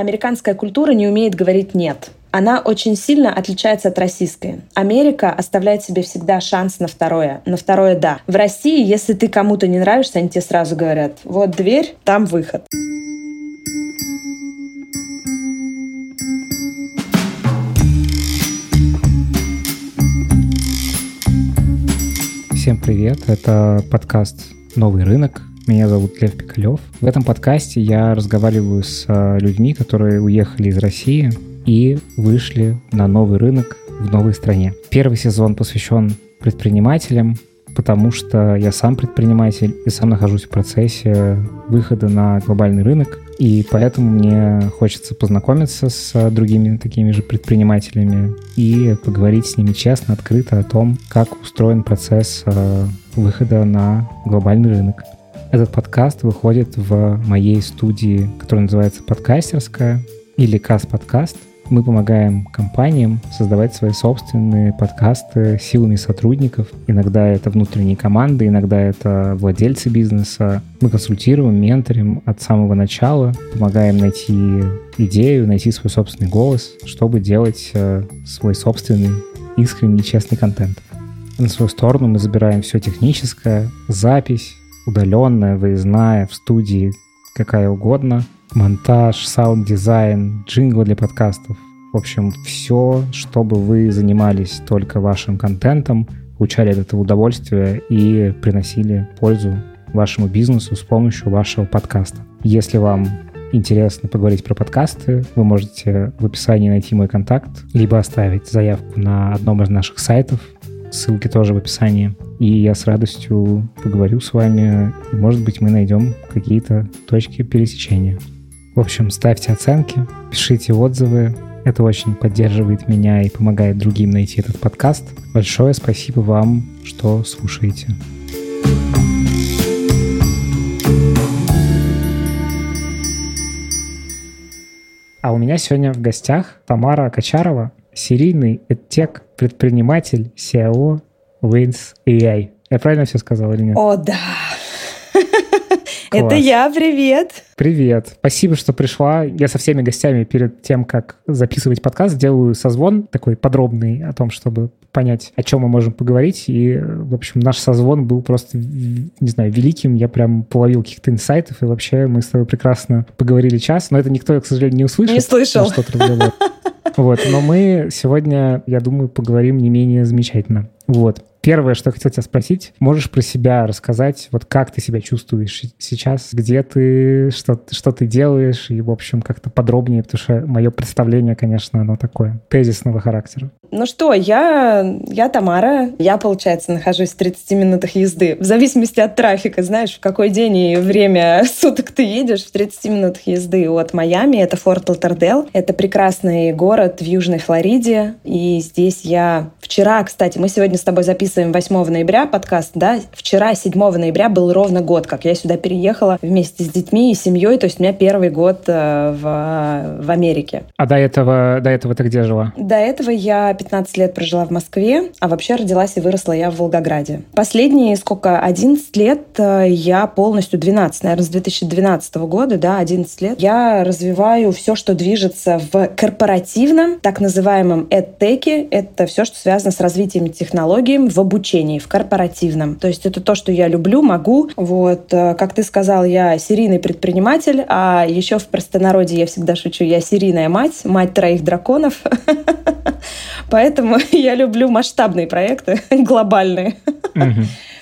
Американская культура не умеет говорить «нет». Она очень сильно отличается от российской. Америка оставляет себе всегда шанс на второе. На второе «да». В России, если ты кому-то не нравишься, они тебе сразу говорят «вот дверь, там выход». Всем привет, это подкаст «Новый рынок». Меня зовут Лев Пикалев. В этом подкасте я разговариваю с э, людьми, которые уехали из России и вышли на новый рынок в новой стране. Первый сезон посвящен предпринимателям, потому что я сам предприниматель и сам нахожусь в процессе выхода на глобальный рынок, и поэтому мне хочется познакомиться с другими такими же предпринимателями и поговорить с ними честно, открыто о том, как устроен процесс э, выхода на глобальный рынок. Этот подкаст выходит в моей студии, которая называется «Подкастерская» или «Кас-подкаст», мы помогаем компаниям создавать свои собственные подкасты силами сотрудников. Иногда это внутренние команды, иногда это владельцы бизнеса. Мы консультируем, менторим от самого начала, помогаем найти идею, найти свой собственный голос, чтобы делать э, свой собственный искренний, честный контент. На свою сторону мы забираем все техническое, запись, удаленная, выездная, в студии, какая угодно — монтаж, саунд-дизайн, джинглы для подкастов. В общем, все, чтобы вы занимались только вашим контентом, получали от этого удовольствие и приносили пользу вашему бизнесу с помощью вашего подкаста. Если вам интересно поговорить про подкасты, вы можете в описании найти мой контакт, либо оставить заявку на одном из наших сайтов, ссылки тоже в описании. И я с радостью поговорю с вами, может быть, мы найдем какие-то точки пересечения. В общем, ставьте оценки, пишите отзывы. Это очень поддерживает меня и помогает другим найти этот подкаст. Большое спасибо вам, что слушаете. А у меня сегодня в гостях Тамара Качарова, серийный эдтек, предприниматель SEO Wins AI. Я правильно все сказал или нет? О, да. Это я, привет. Привет. Спасибо, что пришла. Я со всеми гостями перед тем, как записывать подкаст, делаю созвон такой подробный о том, чтобы понять, о чем мы можем поговорить. И, в общем, наш созвон был просто, не знаю, великим. Я прям половил каких-то инсайтов, и вообще мы с тобой прекрасно поговорили час. Но это никто, к сожалению, не услышал. Не слышал. Вот, но мы сегодня, я думаю, поговорим не менее замечательно. Вот. Первое, что хотел тебя спросить, можешь про себя рассказать, вот как ты себя чувствуешь сейчас, где ты, что, что ты делаешь, и, в общем, как-то подробнее, потому что мое представление, конечно, оно такое тезисного характера. Ну что, я, я Тамара. Я, получается, нахожусь в 30 минутах езды. В зависимости от трафика, знаешь, в какой день и время суток ты едешь, в 30 минутах езды от Майами. Это Форт Латердел. Это прекрасный город в Южной Флориде. И здесь я вчера, кстати, мы сегодня с тобой записываем 8 ноября подкаст, да? Вчера, 7 ноября, был ровно год, как я сюда переехала вместе с детьми и семьей. То есть у меня первый год э, в, в Америке. А до этого, до этого ты где жила? До этого я 15 лет прожила в Москве, а вообще родилась и выросла я в Волгограде. Последние сколько, 11 лет э, я полностью, 12, наверное, с 2012 года, да, 11 лет, я развиваю все, что движется в корпоративном, так называемом EdTech. Это все, что связано с развитием технологий в обучении, в корпоративном. То есть это то, что я люблю, могу. Вот, э, как ты сказал, я серийный предприниматель, а еще в простонародье я всегда шучу, я серийная мать, мать троих драконов. Поэтому я люблю масштабные проекты, глобальные.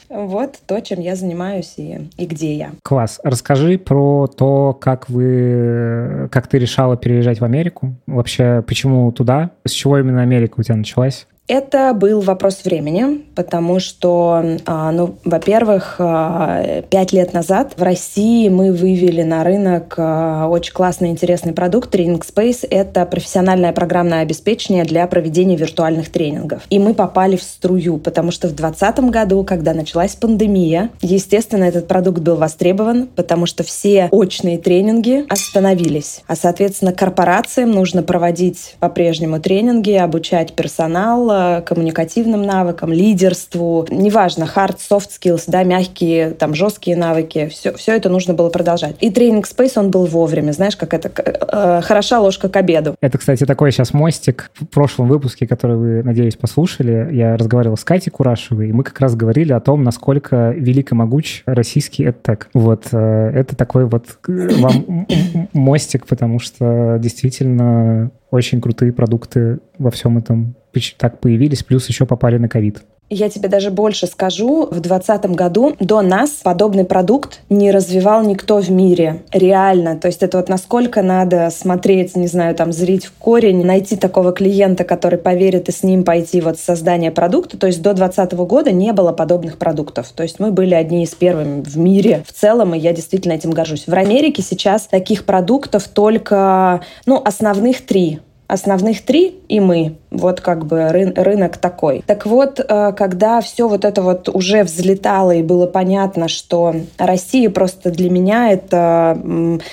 Вот то, чем я занимаюсь и, и где я. Класс. Расскажи про то, как вы, как ты решала переезжать в Америку. Вообще, почему туда? С чего именно Америка у тебя началась? Это был вопрос времени, потому что, а, ну, во-первых, а, пять лет назад в России мы вывели на рынок а, очень классный, интересный продукт Training Space. Это профессиональное программное обеспечение для проведения виртуальных тренингов. И мы попали в струю, потому что в 2020 году, когда началась пандемия, естественно, этот продукт был востребован, потому что все очные тренинги остановились. А, соответственно, корпорациям нужно проводить по-прежнему тренинги, обучать персонал, коммуникативным навыкам, лидерству, неважно, hard, soft skills, да, мягкие, там, жесткие навыки, все, все это нужно было продолжать. И тренинг Space, он был вовремя, знаешь, как это, э, хороша ложка к обеду. Это, кстати, такой сейчас мостик. В прошлом выпуске, который вы, надеюсь, послушали, я разговаривал с Катей Курашевой, и мы как раз говорили о том, насколько велик и могуч российский EdTech. Вот, э, это такой вот э, вам мостик, потому что действительно очень крутые продукты во всем этом так появились, плюс еще попали на ковид. Я тебе даже больше скажу. В 2020 году до нас подобный продукт не развивал никто в мире. Реально. То есть это вот насколько надо смотреть, не знаю, там, зрить в корень, найти такого клиента, который поверит и с ним пойти вот в создание продукта. То есть до 2020 года не было подобных продуктов. То есть мы были одни из первых в мире в целом, и я действительно этим горжусь. В Америке сейчас таких продуктов только, ну, основных три. Основных три и мы. Вот как бы ры рынок такой. Так вот, э, когда все вот это вот уже взлетало и было понятно, что Россия просто для меня это,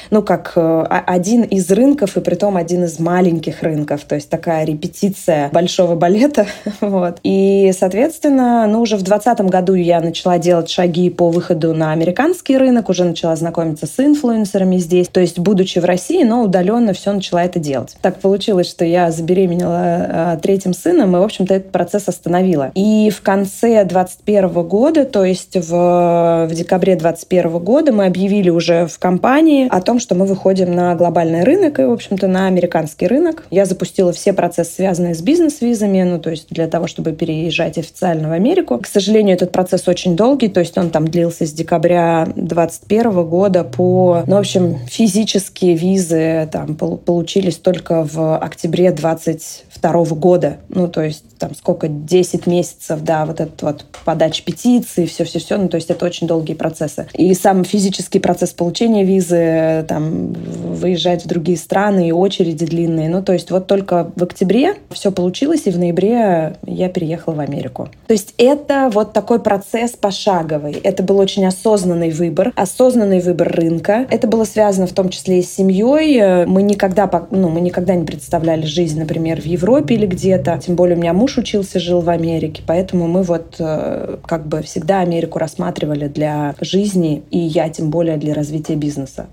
ну, как э, один из рынков, и при том один из маленьких рынков, то есть такая репетиция большого балета. вот. И, соответственно, ну, уже в 2020 году я начала делать шаги по выходу на американский рынок, уже начала знакомиться с инфлюенсерами здесь, то есть, будучи в России, но удаленно все начала это делать. Так получилось, что я забеременела э, третьим сыном, и, в общем-то, этот процесс остановила. И в конце 2021 года, то есть в, в декабре 2021 года, мы объявили уже в компании о том, что мы выходим на глобальный рынок и, в общем-то, на американский рынок. Я запустила все процессы, связанные с бизнес-визами, ну, то есть для того, чтобы переезжать официально в Америку. К сожалению, этот процесс очень долгий, то есть он там длился с декабря 2021 года по, ну, в общем, физические визы там получились только в октябре 2022 года. Ну, то есть там сколько, 10 месяцев, да, вот этот вот подача петиции, все-все-все, ну, то есть это очень долгие процессы. И сам физический процесс получения визы, там, выезжать в другие страны и очереди длинные, ну, то есть вот только в октябре все получилось, и в ноябре я переехала в Америку. То есть это вот такой процесс пошаговый. Это был очень осознанный выбор, осознанный выбор рынка. Это было связано в том числе и с семьей. Мы никогда, ну, мы никогда не представляли жизнь, например, в Европе или где-то. Тем более у меня муж учился, жил в Америке, поэтому мы вот э, как бы всегда Америку рассматривали для жизни, и я тем более для развития бизнеса.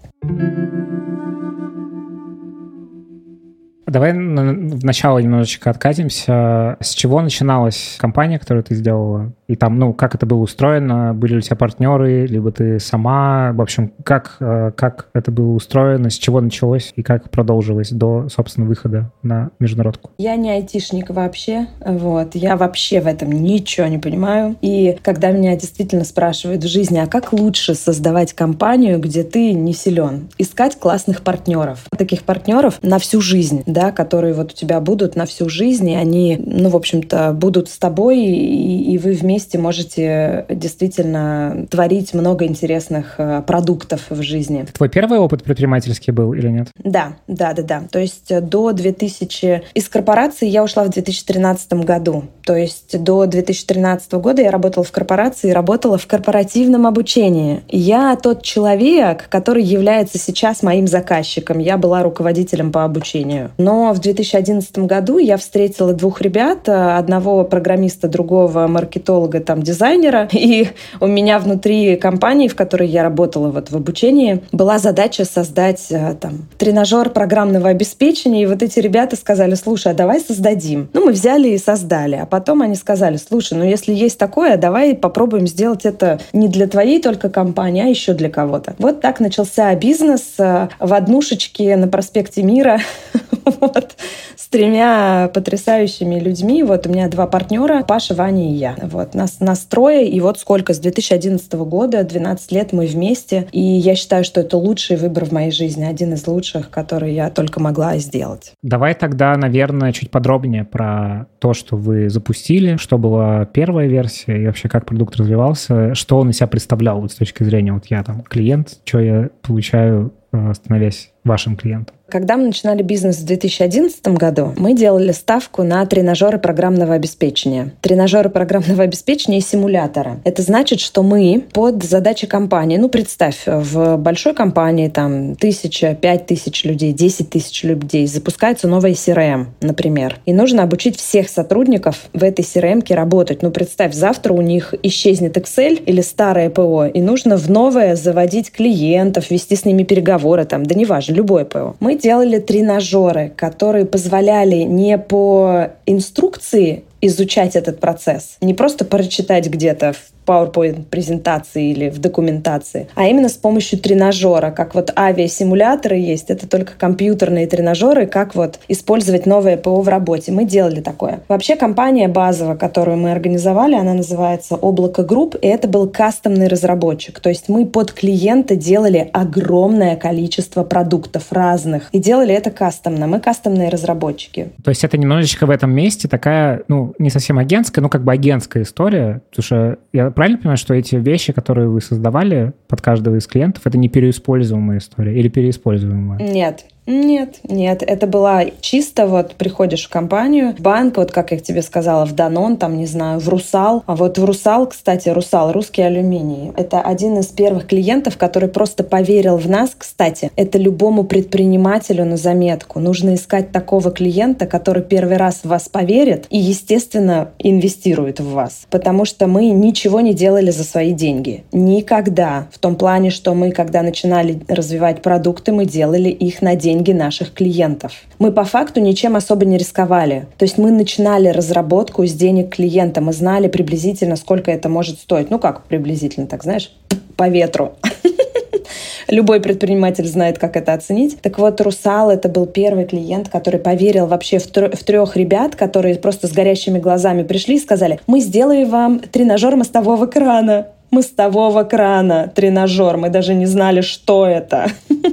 Давай в начало немножечко откатимся. С чего начиналась компания, которую ты сделала? И там, ну, как это было устроено? Были ли у тебя партнеры, либо ты сама? В общем, как, э, как это было устроено, с чего началось и как продолжилось до, собственно, выхода на международку? Я не айтишник вообще. Вот. Я вообще в этом ничего не понимаю. И когда меня действительно спрашивают в жизни, а как лучше создавать компанию, где ты не силен? Искать классных партнеров. Таких партнеров на всю жизнь да, которые вот у тебя будут на всю жизнь, и они, ну, в общем-то, будут с тобой, и, и вы вместе можете действительно творить много интересных э, продуктов в жизни. Твой первый опыт предпринимательский был или нет? Да, да, да, да. То есть до 2000... Из корпорации я ушла в 2013 году. То есть до 2013 года я работала в корпорации и работала в корпоративном обучении. Я тот человек, который является сейчас моим заказчиком. Я была руководителем по обучению. Но в 2011 году я встретила двух ребят, э, одного программиста, другого маркетолога, там, дизайнера. И у меня внутри компании, в которой я работала вот в обучении, была задача создать э, там тренажер программного обеспечения. И вот эти ребята сказали, слушай, а давай создадим. Ну, мы взяли и создали. А потом они сказали, слушай, ну если есть такое, давай попробуем сделать это не для твоей только компании, а еще для кого-то. Вот так начался бизнес э, в однушечке на проспекте Мира вот, с тремя потрясающими людьми. Вот у меня два партнера, Паша, Ваня и я. Вот, нас, нас трое, и вот сколько, с 2011 года, 12 лет мы вместе, и я считаю, что это лучший выбор в моей жизни, один из лучших, который я только могла сделать. Давай тогда, наверное, чуть подробнее про то, что вы запустили, что была первая версия и вообще как продукт развивался, что он из себя представлял вот с точки зрения вот я там клиент, что я получаю, э, становясь вашим клиентом. Когда мы начинали бизнес в 2011 году, мы делали ставку на тренажеры программного обеспечения. Тренажеры программного обеспечения и симуляторы. Это значит, что мы под задачи компании, ну, представь, в большой компании там тысяча, пять тысяч людей, десять тысяч людей, запускается новая CRM, например. И нужно обучить всех сотрудников в этой CRM работать. Ну, представь, завтра у них исчезнет Excel или старое ПО, и нужно в новое заводить клиентов, вести с ними переговоры, там, да неважно, любое ПО. Мы делали тренажеры, которые позволяли не по инструкции изучать этот процесс, не просто прочитать где-то в PowerPoint-презентации или в документации, а именно с помощью тренажера, как вот авиасимуляторы есть, это только компьютерные тренажеры, как вот использовать новое ПО в работе. Мы делали такое. Вообще компания базовая, которую мы организовали, она называется Облако Групп, и это был кастомный разработчик. То есть мы под клиента делали огромное количество продуктов разных и делали это кастомно. Мы кастомные разработчики. То есть это немножечко в этом месте такая, ну, не совсем агентская, но как бы агентская история, потому что я правильно понимаю, что эти вещи, которые вы создавали под каждого из клиентов, это не переиспользуемая история или переиспользуемая? Нет, нет, нет, это была чисто вот приходишь в компанию, банк, вот как я тебе сказала, в Данон, там, не знаю, в Русал. А вот в Русал, кстати, Русал, русский алюминий. Это один из первых клиентов, который просто поверил в нас. Кстати, это любому предпринимателю на заметку. Нужно искать такого клиента, который первый раз в вас поверит и, естественно, инвестирует в вас. Потому что мы ничего не делали за свои деньги. Никогда. В том плане, что мы, когда начинали развивать продукты, мы делали их на деньги деньги наших клиентов. Мы по факту ничем особо не рисковали. То есть мы начинали разработку с денег клиента. Мы знали приблизительно, сколько это может стоить. Ну как приблизительно, так знаешь, по ветру. Любой предприниматель знает, как это оценить. Так вот, Русал — это был первый клиент, который поверил вообще в, тр- в трех ребят, которые просто с горящими глазами пришли и сказали, мы сделаем вам тренажер мостового крана мостового крана тренажер. Мы даже не знали, что это.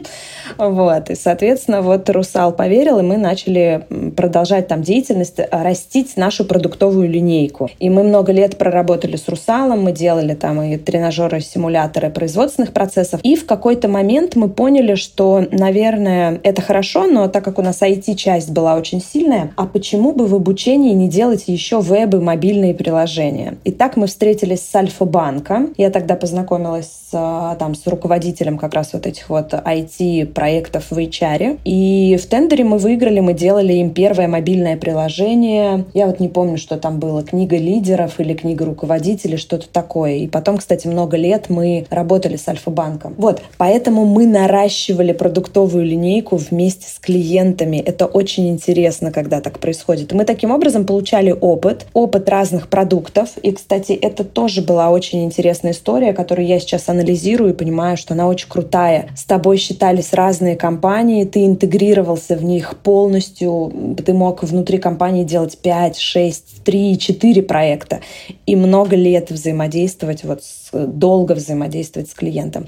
Вот. И, соответственно, вот Русал поверил, и мы начали продолжать там деятельность, а, растить нашу продуктовую линейку. И мы много лет проработали с Русалом, мы делали там и тренажеры, симуляторы производственных процессов. И в какой-то момент мы поняли, что, наверное, это хорошо, но так как у нас IT-часть была очень сильная, а почему бы в обучении не делать еще вебы, мобильные приложения? И так мы встретились с Альфа-банка. Я тогда познакомилась с, а, там, с руководителем как раз вот этих вот IT проектов в HR. И в тендере мы выиграли, мы делали им первое мобильное приложение. Я вот не помню, что там было, книга лидеров или книга руководителей, что-то такое. И потом, кстати, много лет мы работали с Альфа-банком. Вот, поэтому мы наращивали продуктовую линейку вместе с клиентами. Это очень интересно, когда так происходит. Мы таким образом получали опыт, опыт разных продуктов. И, кстати, это тоже была очень интересная история, которую я сейчас анализирую и понимаю, что она очень крутая. С тобой считались разные разные компании, ты интегрировался в них полностью, ты мог внутри компании делать 5, 6, 3, 4 проекта и много лет взаимодействовать вот долго взаимодействовать с клиентом.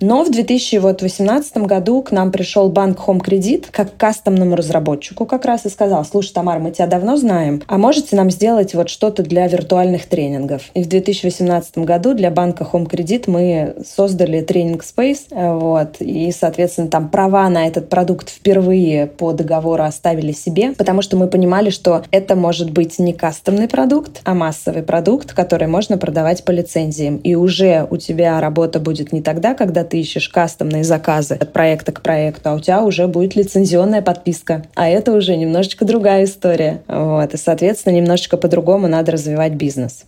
Но в 2018 году к нам пришел банк Home Credit как кастомному разработчику как раз и сказал, слушай, Тамара, мы тебя давно знаем, а можете нам сделать вот что-то для виртуальных тренингов? И в 2018 году для банка Home Credit мы создали тренинг Space, вот, и, соответственно, там права на этот продукт впервые по договору оставили себе, потому что мы понимали, что это может быть не кастомный продукт, а массовый продукт, который можно продавать по лицензиям. И уже у тебя работа будет не тогда, когда ты ищешь кастомные заказы от проекта к проекту, а у тебя уже будет лицензионная подписка. А это уже немножечко другая история. Вот. И, соответственно, немножечко по-другому надо развивать бизнес.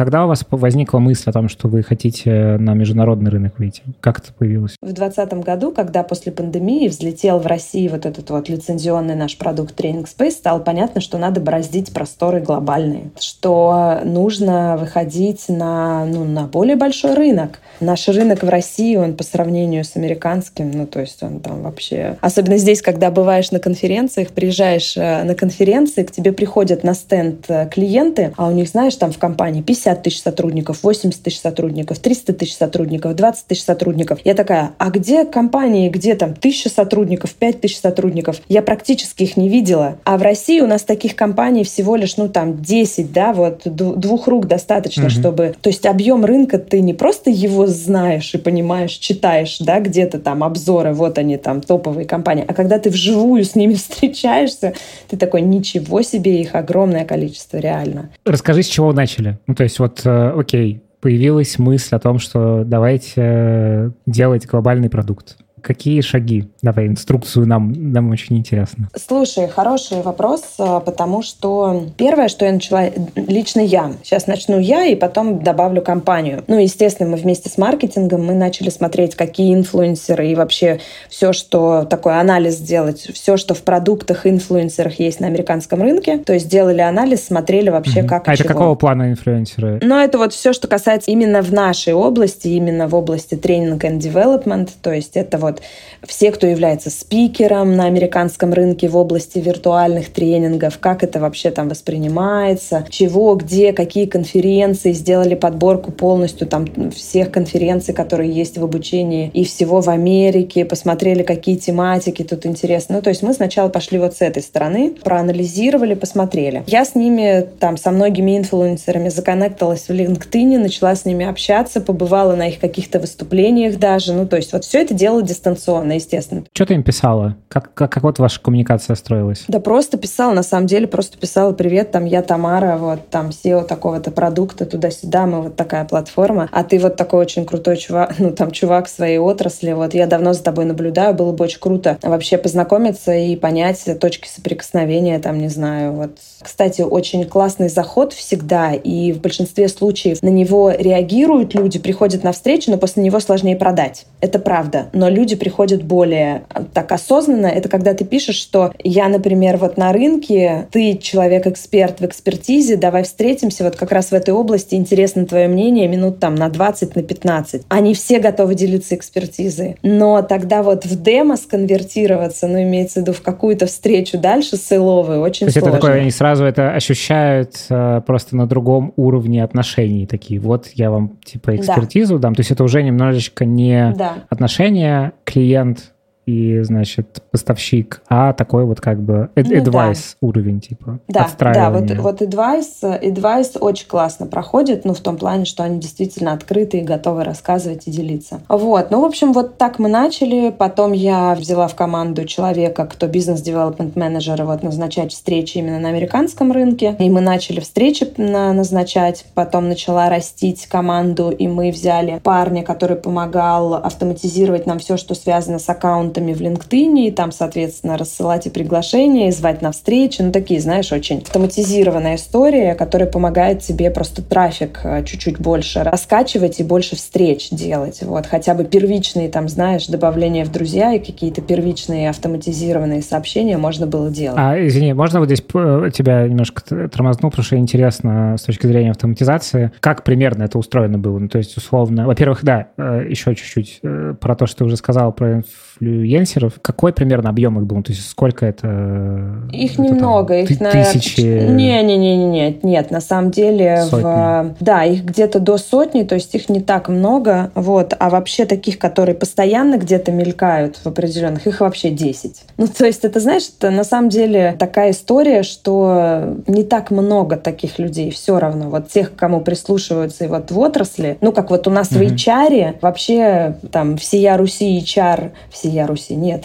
Когда у вас возникла мысль о том, что вы хотите на международный рынок выйти? Как это появилось? В 2020 году, когда после пандемии взлетел в России вот этот вот лицензионный наш продукт Training Space, стало понятно, что надо бороздить просторы глобальные, что нужно выходить на, ну, на более большой рынок. Наш рынок в России, он по сравнению с американским, ну, то есть он там вообще... Особенно здесь, когда бываешь на конференциях, приезжаешь э, на конференции, к тебе приходят на стенд э, клиенты, а у них, знаешь, там в компании 50 50 тысяч сотрудников, 80 тысяч сотрудников, 300 тысяч сотрудников, 20 тысяч сотрудников. Я такая, а где компании, где там тысяча сотрудников, 5 тысяч сотрудников? Я практически их не видела. А в России у нас таких компаний всего лишь, ну там 10, да, вот двух рук достаточно, угу. чтобы... То есть объем рынка, ты не просто его знаешь и понимаешь, читаешь, да, где-то там обзоры, вот они там топовые компании, а когда ты вживую с ними встречаешься, ты такой, ничего себе, их огромное количество, реально. Расскажи, с чего начали? Ну, то есть вот, э, окей, появилась мысль о том, что давайте э, делать глобальный продукт. Какие шаги? Давай инструкцию нам, нам очень интересно. Слушай, хороший вопрос, а, потому что первое, что я начала, лично я. Сейчас начну я и потом добавлю компанию. Ну, естественно, мы вместе с маркетингом мы начали смотреть, какие инфлюенсеры и вообще все, что такой анализ сделать, все, что в продуктах инфлюенсерах есть на американском рынке. То есть делали анализ, смотрели вообще, угу. как А это чего. какого плана инфлюенсеры? Ну, это вот все, что касается именно в нашей области, именно в области тренинг and development. То есть это вот вот все, кто является спикером на американском рынке в области виртуальных тренингов, как это вообще там воспринимается, чего, где, какие конференции, сделали подборку полностью там всех конференций, которые есть в обучении и всего в Америке, посмотрели, какие тематики тут интересны. Ну, то есть мы сначала пошли вот с этой стороны, проанализировали, посмотрели. Я с ними, там, со многими инфлюенсерами законнекталась в LinkedIn, начала с ними общаться, побывала на их каких-то выступлениях даже. Ну, то есть вот все это делала дистанционно, естественно. Что ты им писала? Как, как, как вот ваша коммуникация строилась? Да просто писала, на самом деле, просто писала, привет, там, я Тамара, вот, там, SEO такого-то продукта, туда-сюда, мы вот такая платформа, а ты вот такой очень крутой чувак, ну, там, чувак в своей отрасли, вот, я давно за тобой наблюдаю, было бы очень круто вообще познакомиться и понять точки соприкосновения, там, не знаю, вот. Кстати, очень классный заход всегда, и в большинстве случаев на него реагируют люди, приходят на встречу, но после него сложнее продать. Это правда. Но люди приходят более а, так осознанно. Это когда ты пишешь, что я, например, вот на рынке, ты человек-эксперт в экспертизе, давай встретимся вот как раз в этой области, интересно твое мнение, минут там на 20, на 15. Они все готовы делиться экспертизой. Но тогда вот в демо сконвертироваться, ну, имеется в виду в какую-то встречу дальше силовую, очень То есть это такое, они сразу это ощущают э, просто на другом уровне отношений такие. Вот я вам типа экспертизу да. дам. То есть это уже немножечко не да. отношения клиент и, значит, поставщик, а такой вот как бы ну, advice да. уровень, типа, Да, да, вот, вот advice, advice очень классно проходит, ну, в том плане, что они действительно открыты и готовы рассказывать и делиться. Вот, ну, в общем, вот так мы начали, потом я взяла в команду человека, кто бизнес-девелопмент менеджер, вот назначать встречи именно на американском рынке, и мы начали встречи назначать, потом начала растить команду, и мы взяли парня, который помогал автоматизировать нам все, что связано с аккаунтом аккаунтами в LinkedIn, и там, соответственно, рассылать и приглашения, и звать на встречи. Ну, такие, знаешь, очень автоматизированная история, которая помогает тебе просто трафик э, чуть-чуть больше раскачивать и больше встреч делать. Вот, хотя бы первичные, там, знаешь, добавления в друзья и какие-то первичные автоматизированные сообщения можно было делать. А, извини, можно вот здесь э, тебя немножко тормозну, потому что интересно с точки зрения автоматизации, как примерно это устроено было? Ну, то есть, условно, во-первых, да, э, еще чуть-чуть про то, что ты уже сказал про инфлюенсеров. Какой примерно объем их был? То есть сколько это? Их это немного. Там, их тысячи? Не-не-не, нет, на самом деле... Сотни. В... Да, их где-то до сотни, то есть их не так много. Вот. А вообще таких, которые постоянно где-то мелькают в определенных, их вообще 10. Ну, то есть это, знаешь, это на самом деле такая история, что не так много таких людей все равно. Вот тех, кому прислушиваются и вот в отрасли, ну, как вот у нас угу. в HR, вообще там всея Руси HR, всея Руси, нет,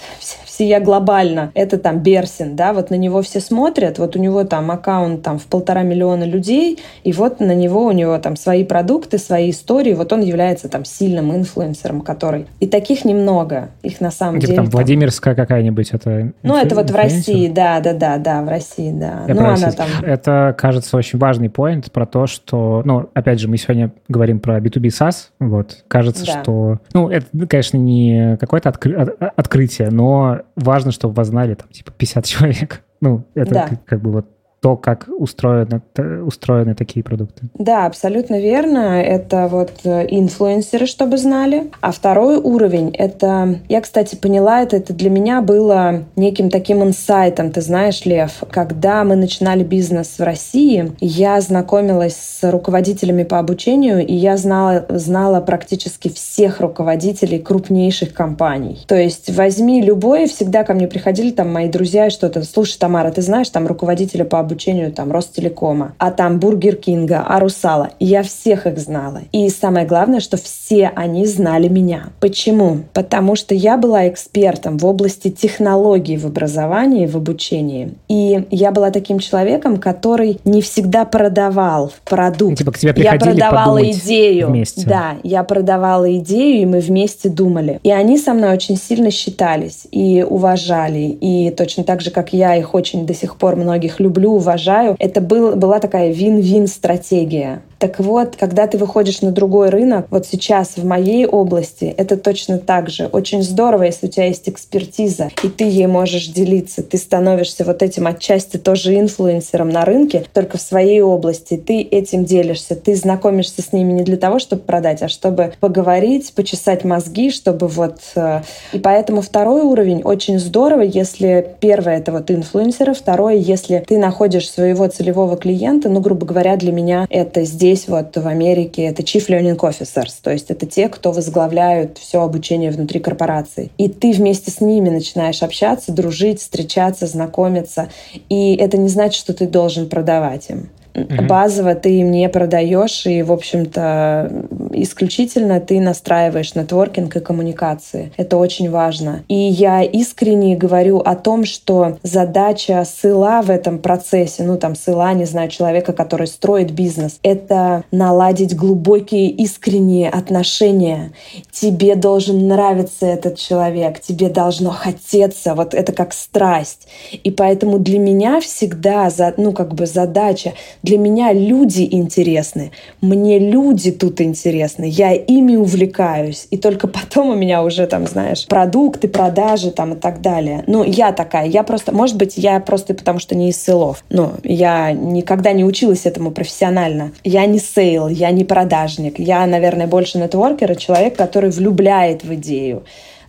сия глобально, это там Берсин, да, вот на него все смотрят, вот у него там аккаунт там в полтора миллиона людей, и вот на него у него там свои продукты, свои истории, вот он является там сильным инфлюенсером, который... И таких немного, их на самом типа деле... там Владимирская какая-нибудь, это... Ну, это вот в России, да, да, да, да, в России, да. Я ну, она там... Это, кажется, очень важный поинт про то, что, ну, опять же, мы сегодня говорим про B2B SaaS, вот, кажется, да. что, ну, это, конечно, не какое-то откры... открытие, но важно, чтобы вас знали там типа 50 человек. Ну, это да. как, как бы вот то, как устроены, устроены такие продукты. Да, абсолютно верно. Это вот э, инфлюенсеры, чтобы знали. А второй уровень — это... Я, кстати, поняла это, это для меня было неким таким инсайтом, ты знаешь, Лев. Когда мы начинали бизнес в России, я знакомилась с руководителями по обучению, и я знала, знала практически всех руководителей крупнейших компаний. То есть возьми любой, всегда ко мне приходили там мои друзья и что-то. Слушай, Тамара, ты знаешь там руководителя по обучению там Ростелекома, а там Бургер Кинга, а Русала. Я всех их знала. И самое главное, что все они знали меня. Почему? Потому что я была экспертом в области технологий в образовании, в обучении. И я была таким человеком, который не всегда продавал продукт. Типа к тебе я продавала идею. Вместе. Да, я продавала идею, и мы вместе думали. И они со мной очень сильно считались и уважали. И точно так же, как я их очень до сих пор многих люблю, уважаю, это был, была такая вин-вин стратегия. Так вот, когда ты выходишь на другой рынок, вот сейчас в моей области это точно так же. Очень здорово, если у тебя есть экспертиза, и ты ей можешь делиться. Ты становишься вот этим отчасти тоже инфлюенсером на рынке, только в своей области. Ты этим делишься, ты знакомишься с ними не для того, чтобы продать, а чтобы поговорить, почесать мозги, чтобы вот... Э, и поэтому второй уровень очень здорово, если первое — это вот инфлюенсеры, второе — если ты находишь своего целевого клиента, ну, грубо говоря, для меня это здесь здесь вот в Америке это Chief Learning Officers, то есть это те, кто возглавляют все обучение внутри корпорации. И ты вместе с ними начинаешь общаться, дружить, встречаться, знакомиться. И это не значит, что ты должен продавать им. Mm-hmm. Базово ты им не продаешь, и, в общем-то, исключительно ты настраиваешь нетворкинг и коммуникации. Это очень важно. И я искренне говорю о том, что задача сыла в этом процессе, ну там сыла, не знаю, человека, который строит бизнес, это наладить глубокие искренние отношения. Тебе должен нравиться этот человек, тебе должно хотеться, вот это как страсть. И поэтому для меня всегда, ну как бы задача для меня люди интересны, мне люди тут интересны, я ими увлекаюсь, и только потом у меня уже там, знаешь, продукты, продажи там и так далее. Ну, я такая, я просто, может быть, я просто потому что не из sales ов, но я никогда не училась этому профессионально. Я не сейл, я не продажник, я, наверное, больше networker, а человек, который влюбляет в идею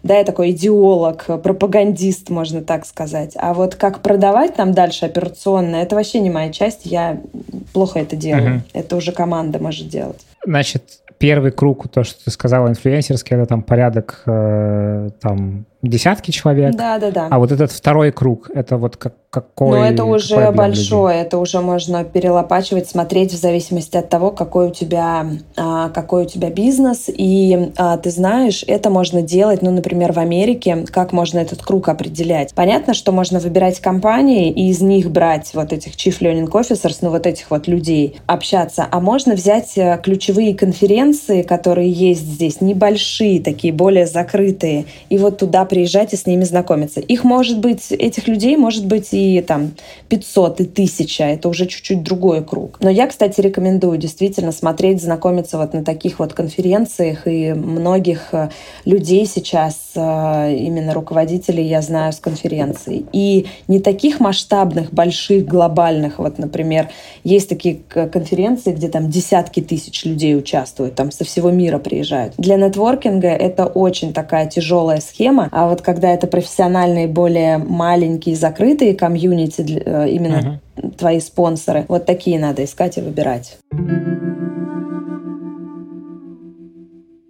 да, я такой идеолог, пропагандист, можно так сказать. А вот как продавать там дальше операционно, это вообще не моя часть, я плохо это делаю. Угу. Это уже команда может делать. Значит, первый круг, то, что ты сказала, инфлюенсерский, это там порядок э, там десятки человек. Да, да, да. А вот этот второй круг, это вот как, какой? Ну, это уже большое, людей? это уже можно перелопачивать, смотреть в зависимости от того, какой у тебя, а, какой у тебя бизнес. И а, ты знаешь, это можно делать, ну, например, в Америке, как можно этот круг определять. Понятно, что можно выбирать компании и из них брать вот этих Chief Learning Officers, ну, вот этих вот людей, общаться. А можно взять э, ключевые конференции, которые есть здесь, небольшие, такие более закрытые, и вот туда приезжать и с ними знакомиться. Их может быть, этих людей может быть и там 500, и 1000, это уже чуть-чуть другой круг. Но я, кстати, рекомендую действительно смотреть, знакомиться вот на таких вот конференциях, и многих э, людей сейчас, э, именно руководителей, я знаю с конференций. И не таких масштабных, больших, глобальных, вот, например, есть такие конференции, где там десятки тысяч людей участвуют, там со всего мира приезжают. Для нетворкинга это очень такая тяжелая схема, а вот когда это профессиональные, более маленькие, закрытые комьюнити, э, именно uh-huh. твои спонсоры, вот такие надо искать и выбирать.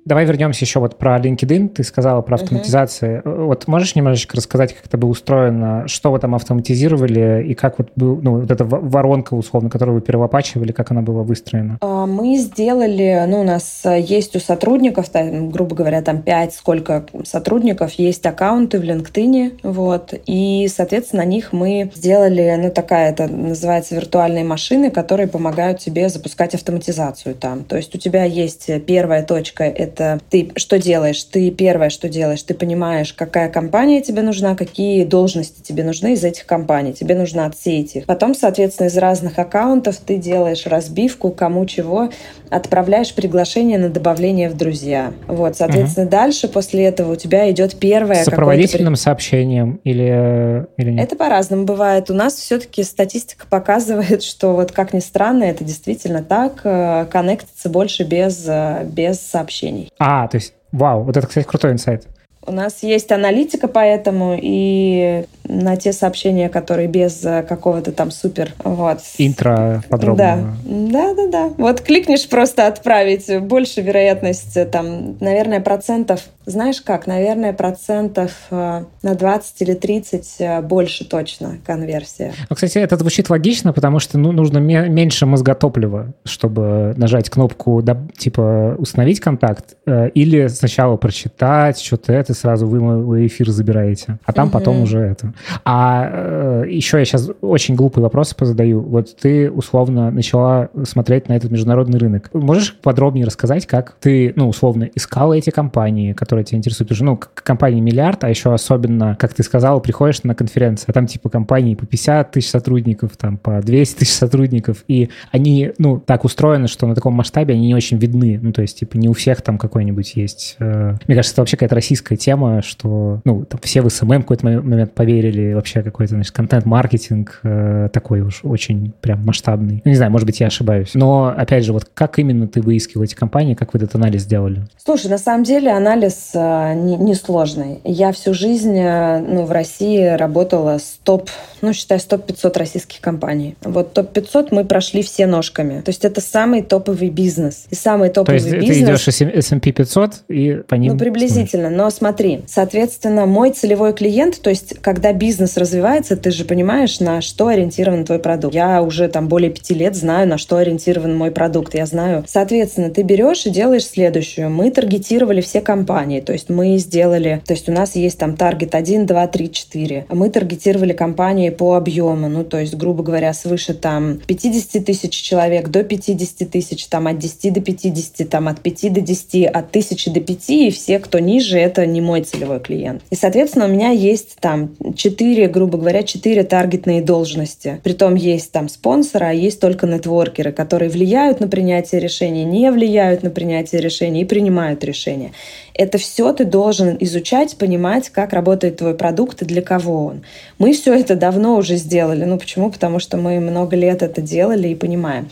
Давай вернемся еще вот про LinkedIn. Ты сказала про автоматизацию. Uh-huh. Вот можешь немножечко рассказать, как это было устроено, что вы там автоматизировали и как вот был, ну, вот эта воронка, условно, которую вы перелопачивали, как она была выстроена? А, мы сделали, ну, у нас есть у сотрудников, там, грубо говоря, там 5, сколько сотрудников, есть аккаунты в LinkedIn, вот, и, соответственно, на них мы сделали, ну, такая, это называется виртуальные машины, которые помогают тебе запускать автоматизацию там. То есть у тебя есть первая точка — это это ты что делаешь? Ты первое, что делаешь, ты понимаешь, какая компания тебе нужна, какие должности тебе нужны из этих компаний. Тебе нужно отсеять их. Потом, соответственно, из разных аккаунтов ты делаешь разбивку, кому чего, отправляешь приглашение на добавление в друзья. Вот, соответственно, угу. дальше после этого у тебя идет первое... С сопроводительным сообщением или, или нет? Это по-разному бывает. У нас все-таки статистика показывает, что вот как ни странно, это действительно так, э, коннектится больше без, э, без сообщений. А, то есть, вау, вот это, кстати, крутой инсайт. У нас есть аналитика по этому, и на те сообщения, которые без э, какого-то там супер... Вот. Интро подробного. Да, да, да, да. Вот кликнешь просто отправить, больше вероятность, там, наверное, процентов знаешь как, наверное, процентов э, на 20 или 30 э, больше точно конверсия. Ну, кстати, это звучит логично, потому что ну, нужно меньше мозготоплива, чтобы нажать кнопку типа «Установить контакт» э, или сначала прочитать что-то это, сразу вы мой эфир забираете, а там угу. потом уже это. А еще я сейчас очень глупый вопрос позадаю. Вот ты условно начала смотреть на этот международный рынок. Можешь подробнее рассказать, как ты, ну, условно, искала эти компании, которые которые тебя интересуют. Уже, ну, компании миллиард, а еще особенно, как ты сказал, приходишь на конференцию, а там типа компании по 50 тысяч сотрудников, там по 200 тысяч сотрудников, и они, ну, так устроены, что на таком масштабе они не очень видны. Ну, то есть, типа, не у всех там какой-нибудь есть... Э... Мне кажется, это вообще какая-то российская тема, что, ну, там все в SMM какой-то момент поверили, вообще какой-то, значит, контент-маркетинг э, такой уж очень прям масштабный. Ну, не знаю, может быть, я ошибаюсь. Но, опять же, вот как именно ты выискивал эти компании, как вы этот анализ сделали? Слушай, на самом деле анализ Э, несложный. Я всю жизнь э, ну, в России работала с топ, ну, считай, с топ-500 российских компаний. Вот топ-500 мы прошли все ножками. То есть это самый топовый бизнес. И самый топовый бизнес... То есть бизнес... ты идешь S&P 500 и по ним... Ну, приблизительно. Смотришь. Но смотри, соответственно, мой целевой клиент, то есть когда бизнес развивается, ты же понимаешь, на что ориентирован твой продукт. Я уже там более пяти лет знаю, на что ориентирован мой продукт. Я знаю. Соответственно, ты берешь и делаешь следующее. Мы таргетировали все компании компании. То есть мы сделали, то есть у нас есть там таргет 1, 2, 3, 4. Мы таргетировали компании по объему, ну то есть, грубо говоря, свыше там 50 тысяч человек до 50 тысяч, там от 10 до 50, там от 5 до 10, от 1000 до 5, и все, кто ниже, это не мой целевой клиент. И, соответственно, у меня есть там 4, грубо говоря, 4 таргетные должности. Притом есть там спонсоры, а есть только нетворкеры, которые влияют на принятие решений, не влияют на принятие решений и принимают решения. Это все ты должен изучать, понимать, как работает твой продукт и для кого он. Мы все это давно уже сделали. Ну почему? Потому что мы много лет это делали и понимаем.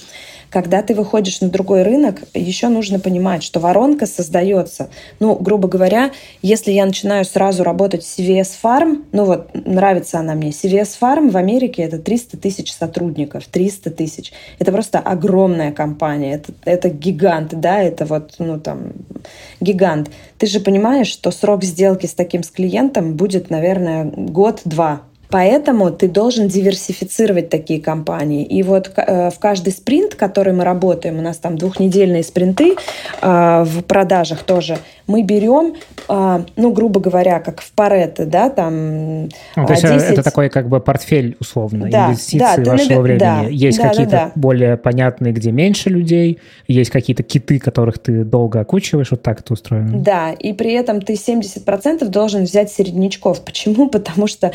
Когда ты выходишь на другой рынок, еще нужно понимать, что воронка создается. Ну, грубо говоря, если я начинаю сразу работать с CVS Farm, ну вот, нравится она мне, CVS Farm в Америке это 300 тысяч сотрудников, 300 тысяч. Это просто огромная компания, это, это гигант, да, это вот, ну там, гигант. Ты же понимаешь, что срок сделки с таким с клиентом будет, наверное, год-два Поэтому ты должен диверсифицировать такие компании. И вот э, в каждый спринт, который мы работаем, у нас там двухнедельные спринты э, в продажах тоже, мы берем, э, ну, грубо говоря, как в Паретто, да, там ну, то есть 10... это такой как бы портфель условно, да, инвестиции да, вашего времени. Да, есть да, какие-то да, да. более понятные, где меньше людей, есть какие-то киты, которых ты долго окучиваешь, вот так это устроено. Да, и при этом ты 70% должен взять середнячков. Почему? Потому что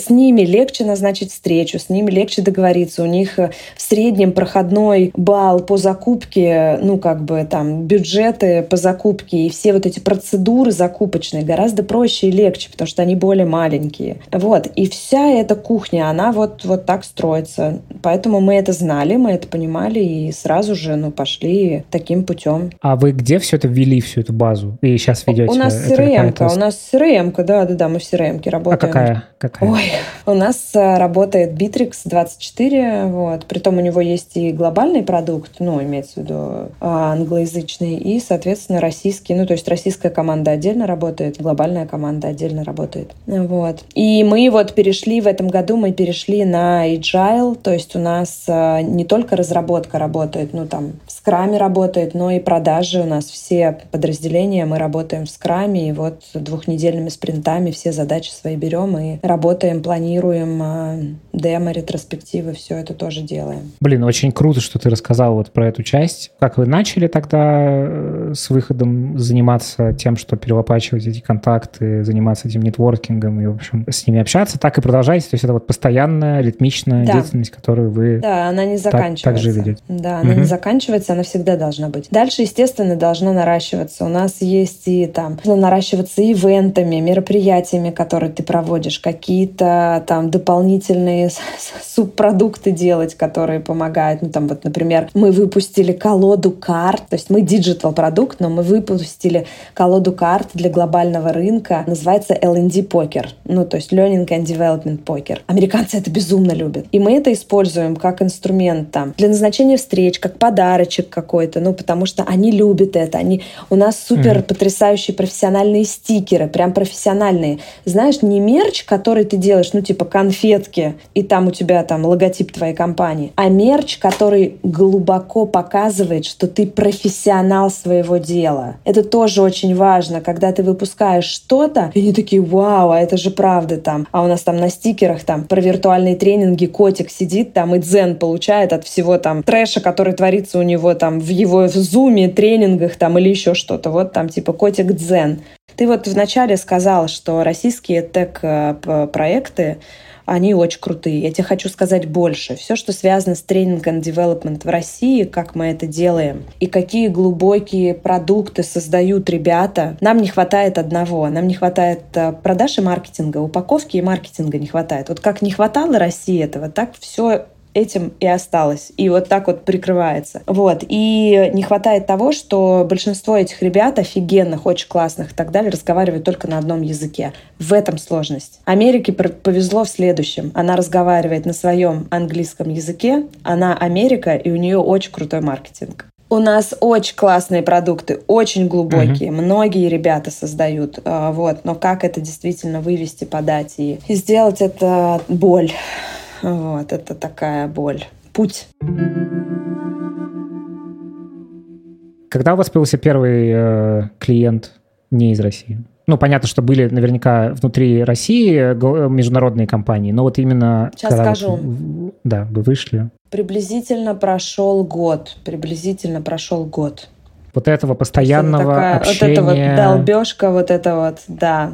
с ними легче назначить встречу, с ними легче договориться. У них э, в среднем проходной балл по закупке, ну, как бы там бюджеты по закупке и все вот эти процедуры закупочные гораздо проще и легче, потому что они более маленькие. Вот. И вся эта кухня, она вот, вот так строится. Поэтому мы это знали, мы это понимали и сразу же, ну, пошли таким путем. А вы где все это ввели, всю эту базу? И сейчас ведете? У нас CRM-ка, у нас CRM-ка, да-да-да, мы в CRM-ке работаем. А какая? какая? Ой, у нас э, работает Bittrex 24, вот. Притом у него есть и глобальный продукт, ну, имеется в виду а, англоязычный, и, соответственно, российский, ну, то есть российская команда отдельно работает, глобальная команда отдельно работает. Вот. И мы вот перешли в этом году, мы перешли на Agile, то есть у нас э, не только разработка работает, ну, там, в скраме работает, но и продажи у нас все подразделения, мы работаем в скраме, и вот двухнедельными спринтами все задачи свои берем и работаем планируем э, демо, ретроспективы, все это тоже делаем. Блин, очень круто, что ты рассказал вот про эту часть. Как вы начали тогда э, с выходом заниматься тем, что перелопачивать эти контакты, заниматься этим нетворкингом и, в общем, с ними общаться, так и продолжаете. То есть это вот постоянная, ритмичная да. деятельность, которую вы Да, она не заканчивается. Так, так же ведете. Да, она угу. не заканчивается, она всегда должна быть. Дальше, естественно, должна наращиваться. У нас есть и там, наращиваться ивентами, мероприятиями, которые ты проводишь, какие-то там дополнительные субпродукты делать, которые помогают. Ну, там вот, например, мы выпустили колоду карт, то есть мы digital продукт, но мы выпустили колоду карт для глобального рынка, называется L&D покер, ну, то есть Learning and Development покер. Американцы это безумно любят. И мы это используем как инструмент там для назначения встреч, как подарочек какой-то, ну, потому что они любят это. Они, у нас супер mm-hmm. потрясающие профессиональные стикеры, прям профессиональные. Знаешь, не мерч, который ты делаешь, ну, типа конфетки, и там у тебя там логотип твоей компании, а мерч, который глубоко показывает, что ты профессионал своего дела. Это тоже очень важно, когда ты выпускаешь что-то, и они такие, вау, а это же правда там. А у нас там на стикерах там про виртуальные тренинги котик сидит там и дзен получает от всего там трэша, который творится у него там в его в зуме, тренингах там или еще что-то. Вот там типа котик дзен. Ты вот вначале сказал, что российские тег-проекты они очень крутые. Я тебе хочу сказать больше. Все, что связано с тренинг and development в России, как мы это делаем, и какие глубокие продукты создают ребята, нам не хватает одного. Нам не хватает э, продаж и маркетинга, упаковки и маркетинга не хватает. Вот как не хватало России этого, так все этим и осталось. И вот так вот прикрывается. Вот. И не хватает того, что большинство этих ребят офигенных, очень классных и так далее разговаривают только на одном языке. В этом сложность. Америке повезло в следующем. Она разговаривает на своем английском языке. Она Америка, и у нее очень крутой маркетинг. У нас очень классные продукты, очень глубокие. Uh-huh. Многие ребята создают. А, вот. Но как это действительно вывести, подать и сделать это боль. Вот, это такая боль. Путь. Когда у вас появился первый э, клиент не из России? Ну, понятно, что были наверняка внутри России международные компании, но вот именно... Сейчас скажу. Вот, да, вы вышли. Приблизительно прошел год. Приблизительно прошел год. Вот этого постоянного такая, общения... Вот это вот долбежка, вот это вот, да.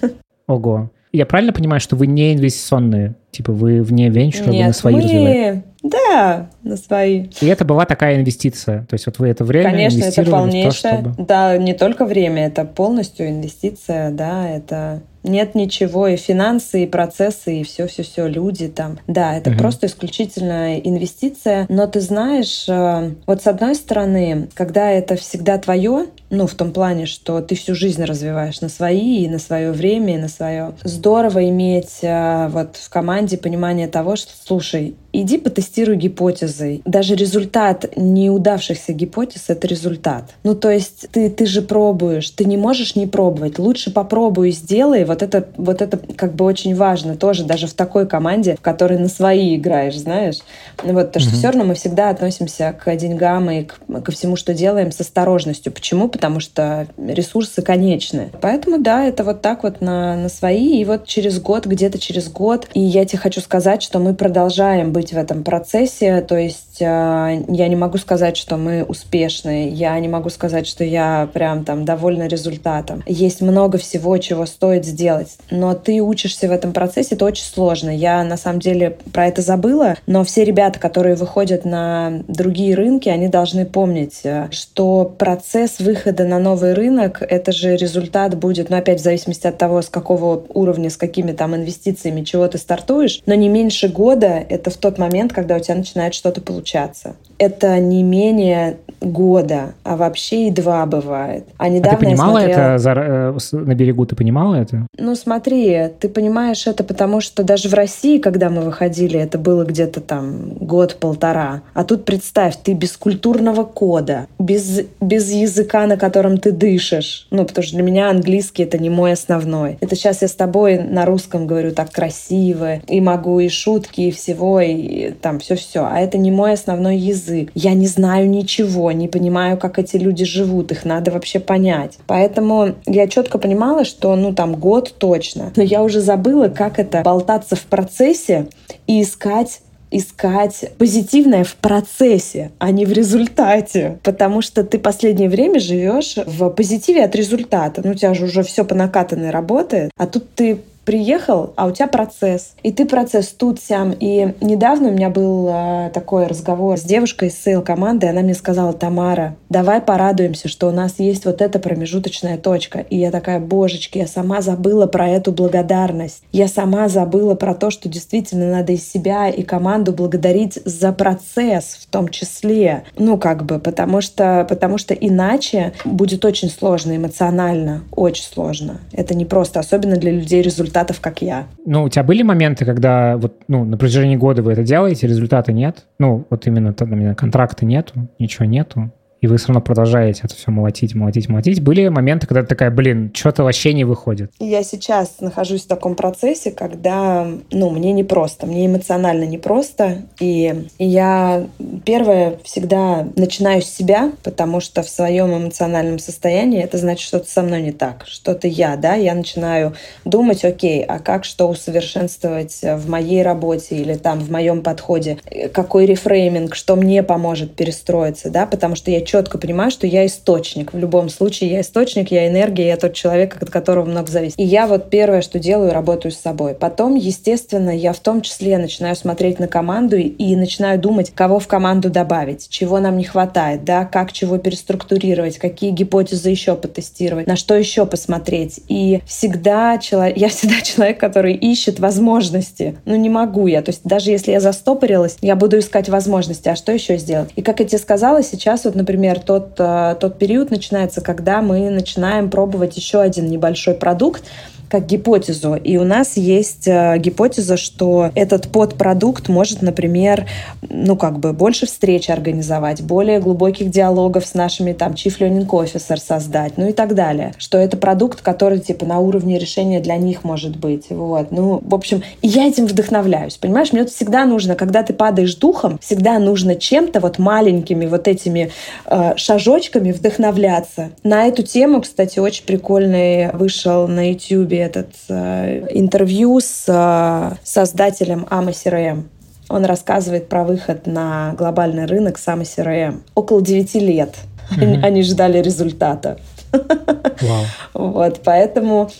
Ого. Я правильно понимаю, что вы не инвестиционные? Типа вы вне венчура, вы на свои мы... развиваете? Да, на свои. И это была такая инвестиция? То есть вот вы это время Конечно, это полнейшее. то, чтобы... Да, не только время, это полностью инвестиция, да, это нет ничего, и финансы, и процессы, и все-все-все, люди там. Да, это угу. просто исключительно инвестиция. Но ты знаешь, э, вот с одной стороны, когда это всегда твое, ну, в том плане, что ты всю жизнь развиваешь на свои, и на свое время, и на свое. Здорово иметь э, вот в команде понимание того, что, слушай, иди потестируй гипотезы. Даже результат неудавшихся гипотез — это результат. Ну, то есть ты, ты же пробуешь, ты не можешь не пробовать. Лучше попробуй сделай. Вот это, вот это как бы очень важно тоже, даже в такой команде, в которой на свои играешь, знаешь. Вот, то, что mm-hmm. все равно мы всегда относимся к деньгам и к, ко всему, что делаем, с осторожностью. Почему? Потому что ресурсы конечны. Поэтому, да, это вот так вот на, на свои. И вот через год, где-то через год, и я тебе хочу сказать, что мы продолжаем быть в этом процессе. То есть э, я не могу сказать, что мы успешны. Я не могу сказать, что я прям там довольна результатом. Есть много всего, чего стоит сделать. Но ты учишься в этом процессе, это очень сложно. Я на самом деле про это забыла, но все ребята, которые выходят на другие рынки, они должны помнить, э, что процесс выхода на новый рынок, это же результат будет, ну опять в зависимости от того, с какого уровня, с какими там инвестициями, чего ты стартуешь, но не меньше года это в тот момент, когда у тебя начинает что-то получаться. Это не менее года, а вообще и два бывает. А недавно а ты понимала смотрела... это на берегу? Ты понимала это? Ну смотри, ты понимаешь это, потому что даже в России, когда мы выходили, это было где-то там год-полтора. А тут представь, ты без культурного кода, без, без языка, на котором ты дышишь. Ну, потому что для меня английский это не мой основной. Это сейчас я с тобой на русском говорю так красиво, и могу и шутки, и всего, и там все-все. А это не мой основной язык язык. Я не знаю ничего, не понимаю, как эти люди живут, их надо вообще понять. Поэтому я четко понимала, что ну там год точно. Но я уже забыла, как это болтаться в процессе и искать искать позитивное в процессе, а не в результате. Потому что ты последнее время живешь в позитиве от результата. Ну, у тебя же уже все по накатанной работает, а тут ты приехал, а у тебя процесс. И ты процесс тут, сям. И недавно у меня был э, такой разговор с девушкой из сейл-команды, она мне сказала, Тамара, давай порадуемся, что у нас есть вот эта промежуточная точка. И я такая, божечки, я сама забыла про эту благодарность. Я сама забыла про то, что действительно надо и себя, и команду благодарить за процесс в том числе. Ну, как бы, потому что, потому что иначе будет очень сложно эмоционально, очень сложно. Это не просто, особенно для людей результат результатов, как я. Ну, у тебя были моменты, когда вот, ну, на протяжении года вы это делаете, результата нет? Ну, вот именно, именно контракта нету, ничего нету, и вы все равно продолжаете это все молотить, молотить, молотить. Были моменты, когда ты такая, блин, что-то вообще не выходит? Я сейчас нахожусь в таком процессе, когда, ну, мне непросто, мне эмоционально непросто, и я первое всегда начинаю с себя, потому что в своем эмоциональном состоянии это значит, что-то со мной не так, что-то я, да, я начинаю думать, окей, а как что усовершенствовать в моей работе или там в моем подходе, какой рефрейминг, что мне поможет перестроиться, да, потому что я понимаю, что я источник. В любом случае я источник, я энергия, я тот человек, от которого много зависит. И я вот первое, что делаю, работаю с собой. Потом, естественно, я в том числе начинаю смотреть на команду и начинаю думать, кого в команду добавить, чего нам не хватает, да, как чего переструктурировать, какие гипотезы еще потестировать, на что еще посмотреть. И всегда человек, я всегда человек, который ищет возможности. Ну, не могу я. То есть даже если я застопорилась, я буду искать возможности. А что еще сделать? И как я тебе сказала, сейчас вот, например, например, тот, э, тот период начинается, когда мы начинаем пробовать еще один небольшой продукт, как гипотезу. И у нас есть э, гипотеза, что этот подпродукт может, например, ну, как бы больше встреч организовать, более глубоких диалогов с нашими там Chief Learning Officer создать, ну и так далее. Что это продукт, который типа на уровне решения для них может быть. Вот. Ну, в общем, я этим вдохновляюсь. Понимаешь, мне вот всегда нужно, когда ты падаешь духом, всегда нужно чем-то вот маленькими вот этими э, шажочками вдохновляться. На эту тему, кстати, очень прикольный вышел на YouTube этот э, интервью с э, создателем AMA CRM. Он рассказывает про выход на глобальный рынок с AMA CRM. Около 9 лет mm-hmm. они ждали результата. Wow. Вот, поэтому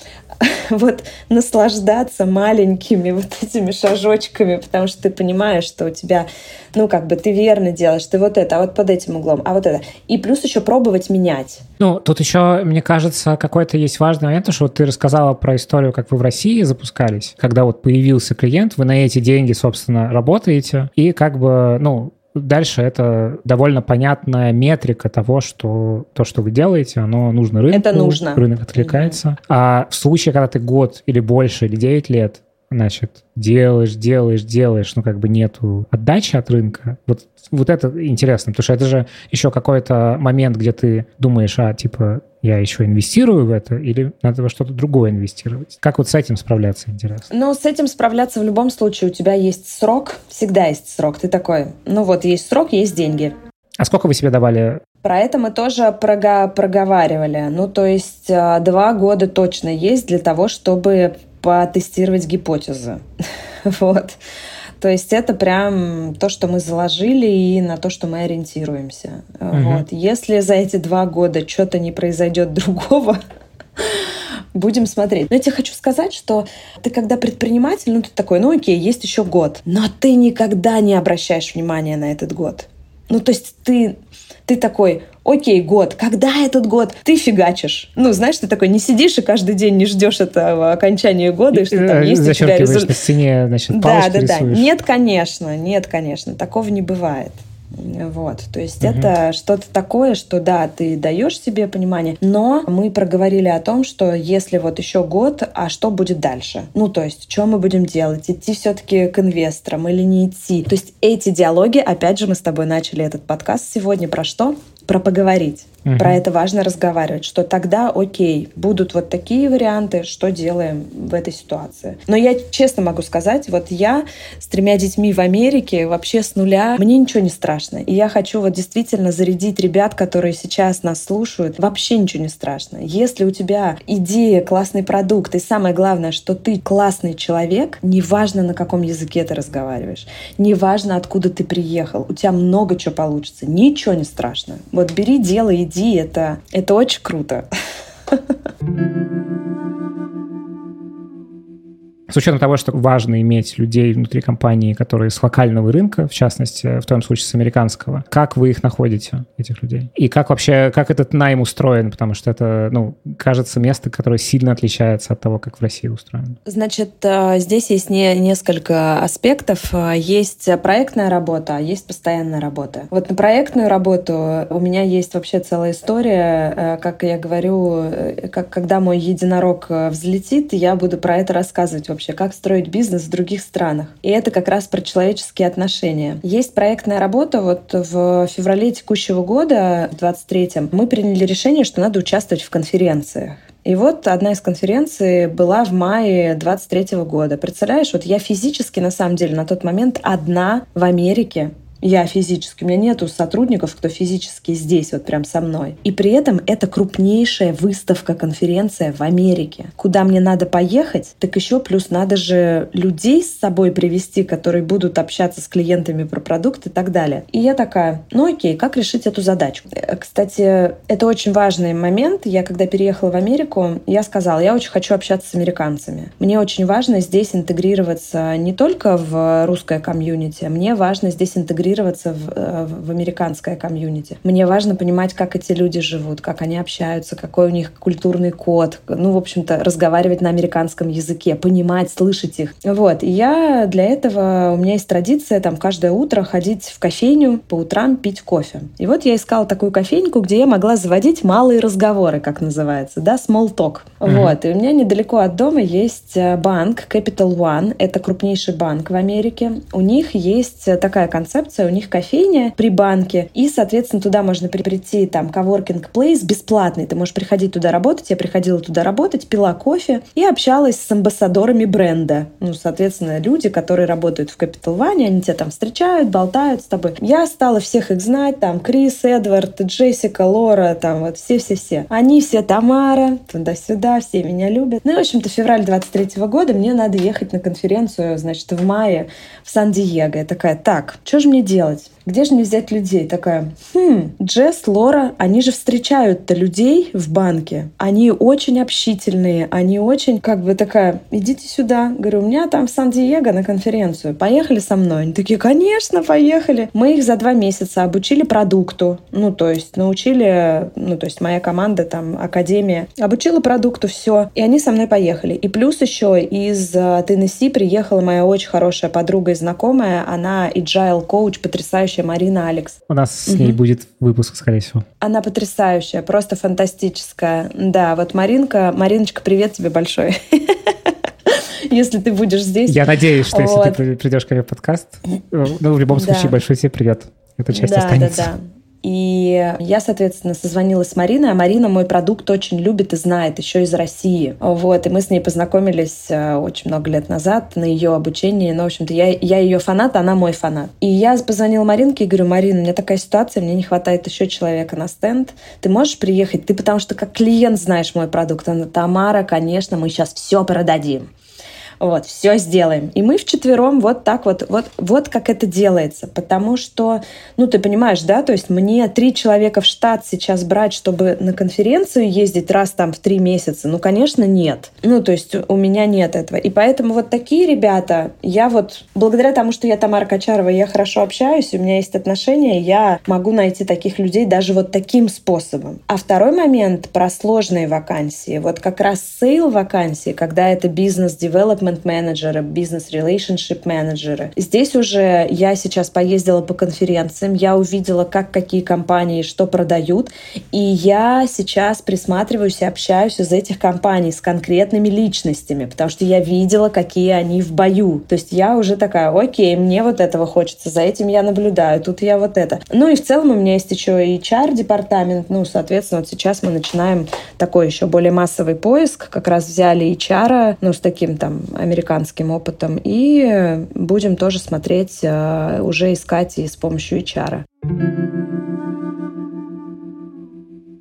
вот наслаждаться маленькими вот этими шажочками, потому что ты понимаешь, что у тебя, ну, как бы ты верно делаешь, ты вот это, а вот под этим углом, а вот это. И плюс еще пробовать менять. Ну, тут еще, мне кажется, какой-то есть важный момент, что вот ты рассказала про историю, как вы в России запускались, когда вот появился клиент, вы на эти деньги, собственно, работаете, и как бы, ну, Дальше это довольно понятная метрика того, что то, что вы делаете, оно нужно рынку. Это нужно. Рынок откликается. Mm-hmm. А в случае, когда ты год или больше, или 9 лет значит, делаешь, делаешь, делаешь, ну, как бы нету отдачи от рынка. Вот, вот это интересно, потому что это же еще какой-то момент, где ты думаешь, а, типа, я еще инвестирую в это, или надо во что-то другое инвестировать? Как вот с этим справляться, интересно? Ну, с этим справляться в любом случае. У тебя есть срок, всегда есть срок. Ты такой, ну вот, есть срок, есть деньги. А сколько вы себе давали про это мы тоже прого проговаривали. Ну, то есть а, два года точно есть для того, чтобы потестировать гипотезы. вот. То есть это прям то, что мы заложили и на то, что мы ориентируемся. Угу. Вот. Если за эти два года что-то не произойдет другого, будем смотреть. Но я тебе хочу сказать, что ты когда предприниматель, ну ты такой, ну окей, есть еще год, но ты никогда не обращаешь внимания на этот год. Ну то есть ты ты такой, окей, год, когда этот год? Ты фигачишь. Ну, знаешь, ты такой не сидишь и каждый день не ждешь этого окончания года, и что там есть у тебя результат. на стене, значит, Да, да, да. Нет, конечно, нет, конечно, такого не бывает. Вот, то есть угу. это что-то такое, что да, ты даешь себе понимание, но мы проговорили о том, что если вот еще год, а что будет дальше? Ну, то есть, что мы будем делать? Идти все-таки к инвесторам или не идти? То есть эти диалоги, опять же, мы с тобой начали этот подкаст сегодня про что? Про поговорить. Угу. Про это важно разговаривать, что тогда, окей, будут вот такие варианты, что делаем в этой ситуации. Но я честно могу сказать, вот я с тремя детьми в Америке вообще с нуля, мне ничего не страшно. И я хочу вот действительно зарядить ребят, которые сейчас нас слушают, вообще ничего не страшно. Если у тебя идея, классный продукт, и самое главное, что ты классный человек, неважно, на каком языке ты разговариваешь, неважно, откуда ты приехал, у тебя много чего получится, ничего не страшно. Вот бери дело, иди, это, это очень круто. С учетом того, что важно иметь людей внутри компании, которые с локального рынка, в частности, в том случае с американского, как вы их находите, этих людей? И как вообще, как этот найм устроен? Потому что это, ну, кажется, место, которое сильно отличается от того, как в России устроено. Значит, э, здесь есть не, несколько аспектов. Есть проектная работа, а есть постоянная работа. Вот на проектную работу у меня есть вообще целая история. Э, как я говорю, э, как, когда мой единорог взлетит, я буду про это рассказывать вообще, как строить бизнес в других странах. И это как раз про человеческие отношения. Есть проектная работа. Вот в феврале текущего года, в 23-м, мы приняли решение, что надо участвовать в конференциях. И вот одна из конференций была в мае 23 года. Представляешь, вот я физически, на самом деле, на тот момент одна в Америке я физически, у меня нету сотрудников, кто физически здесь, вот прям со мной. И при этом это крупнейшая выставка, конференция в Америке. Куда мне надо поехать, так еще плюс надо же людей с собой привести, которые будут общаться с клиентами про продукт и так далее. И я такая, ну окей, как решить эту задачу? Э, кстати, это очень важный момент. Я когда переехала в Америку, я сказала, я очень хочу общаться с американцами. Мне очень важно здесь интегрироваться не только в русское комьюнити, мне важно здесь интегрироваться интегрироваться в, э, в американское комьюнити. Мне важно понимать, как эти люди живут, как они общаются, какой у них культурный код. Ну, в общем-то, разговаривать на американском языке, понимать, слышать их. Вот. И я для этого, у меня есть традиция там каждое утро ходить в кофейню по утрам пить кофе. И вот я искала такую кофейньку, где я могла заводить малые разговоры, как называется, да, small talk. Mm-hmm. Вот. И у меня недалеко от дома есть э, банк Capital One. Это крупнейший банк в Америке. У них есть э, такая концепция, концепция, у них кофейня при банке, и, соответственно, туда можно прийти, там, коворкинг плейс бесплатный, ты можешь приходить туда работать, я приходила туда работать, пила кофе и общалась с амбассадорами бренда. Ну, соответственно, люди, которые работают в Capital One, они тебя там встречают, болтают с тобой. Я стала всех их знать, там, Крис, Эдвард, Джессика, Лора, там, вот все-все-все. Они все Тамара, туда-сюда, все меня любят. Ну и, в общем-то, февраль 23 года мне надо ехать на конференцию, значит, в мае в Сан-Диего. Я такая, так, что же мне делать? Где же мне взять людей? Такая, хм, Джесс, Лора, они же встречают-то людей в банке. Они очень общительные, они очень, как бы такая, идите сюда. Говорю, у меня там в Сан-Диего на конференцию. Поехали со мной? Они такие, конечно, поехали. Мы их за два месяца обучили продукту. Ну, то есть научили, ну, то есть моя команда там, академия, обучила продукту все. И они со мной поехали. И плюс еще из э, Теннесси приехала моя очень хорошая подруга и знакомая. Она agile коуч, потрясающая потрясающая Марина Алекс. У нас с ней будет выпуск, скорее всего. Она потрясающая, просто фантастическая. Да, вот Маринка, Мариночка, привет тебе большой. Если ты будешь здесь. Я надеюсь, что если ты придешь ко мне в подкаст, ну, в любом случае, большой тебе привет. Эта часть останется. Да, да, да. И я, соответственно, созвонилась с Мариной, а Марина мой продукт очень любит и знает, еще из России. Вот, и мы с ней познакомились э, очень много лет назад на ее обучении. Ну, в общем-то, я, я ее фанат, она мой фанат. И я позвонила Маринке и говорю, Марина, у меня такая ситуация, мне не хватает еще человека на стенд. Ты можешь приехать? Ты потому что как клиент знаешь мой продукт. Она, Тамара, конечно, мы сейчас все продадим. Вот, все сделаем. И мы вчетвером вот так вот, вот, вот как это делается. Потому что, ну, ты понимаешь, да, то есть мне три человека в штат сейчас брать, чтобы на конференцию ездить раз там в три месяца, ну, конечно, нет. Ну, то есть у меня нет этого. И поэтому вот такие ребята, я вот, благодаря тому, что я Тамара Кочарова, я хорошо общаюсь, у меня есть отношения, я могу найти таких людей даже вот таким способом. А второй момент про сложные вакансии. Вот как раз sale вакансии, когда это business development development -менеджеры, business relationship -менеджеры. Здесь уже я сейчас поездила по конференциям, я увидела, как какие компании что продают, и я сейчас присматриваюсь и общаюсь из этих компаний с конкретными личностями, потому что я видела, какие они в бою. То есть я уже такая, окей, мне вот этого хочется, за этим я наблюдаю, тут я вот это. Ну и в целом у меня есть еще и HR-департамент, ну, соответственно, вот сейчас мы начинаем такой еще более массовый поиск, как раз взяли HR, ну, с таким там американским опытом, и будем тоже смотреть, э, уже искать и с помощью HR.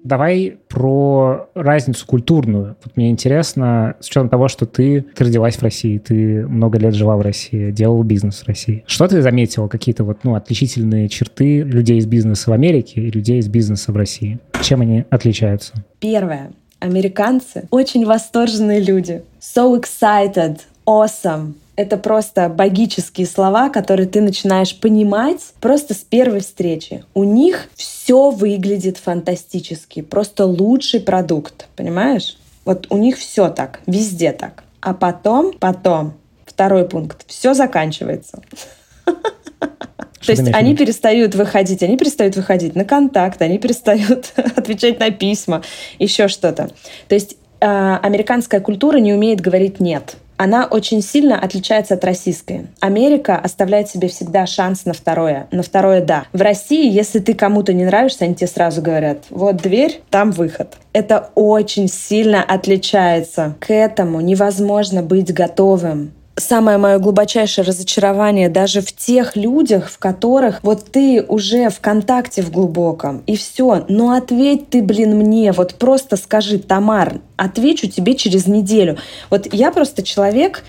Давай про разницу культурную. Вот мне интересно, с учетом того, что ты, ты родилась в России, ты много лет жила в России, делала бизнес в России. Что ты заметила, какие-то вот, ну, отличительные черты людей из бизнеса в Америке и людей из бизнеса в России? Чем они отличаются? Первое. Американцы очень восторженные люди. So excited, awesome, это просто богические слова, которые ты начинаешь понимать просто с первой встречи. У них все выглядит фантастически, просто лучший продукт, понимаешь? Вот у них все так, везде так. А потом, потом, второй пункт, все заканчивается. То есть они перестают выходить, они перестают выходить на контакт, они перестают отвечать на письма, еще что-то. То есть э, американская культура не умеет говорить нет она очень сильно отличается от российской. Америка оставляет себе всегда шанс на второе. На второе «да». В России, если ты кому-то не нравишься, они тебе сразу говорят, вот дверь, там выход. Это очень сильно отличается. К этому невозможно быть готовым самое мое глубочайшее разочарование даже в тех людях, в которых вот ты уже в контакте в глубоком, и все. Но ответь ты, блин, мне, вот просто скажи, Тамар, отвечу тебе через неделю. Вот я просто человек,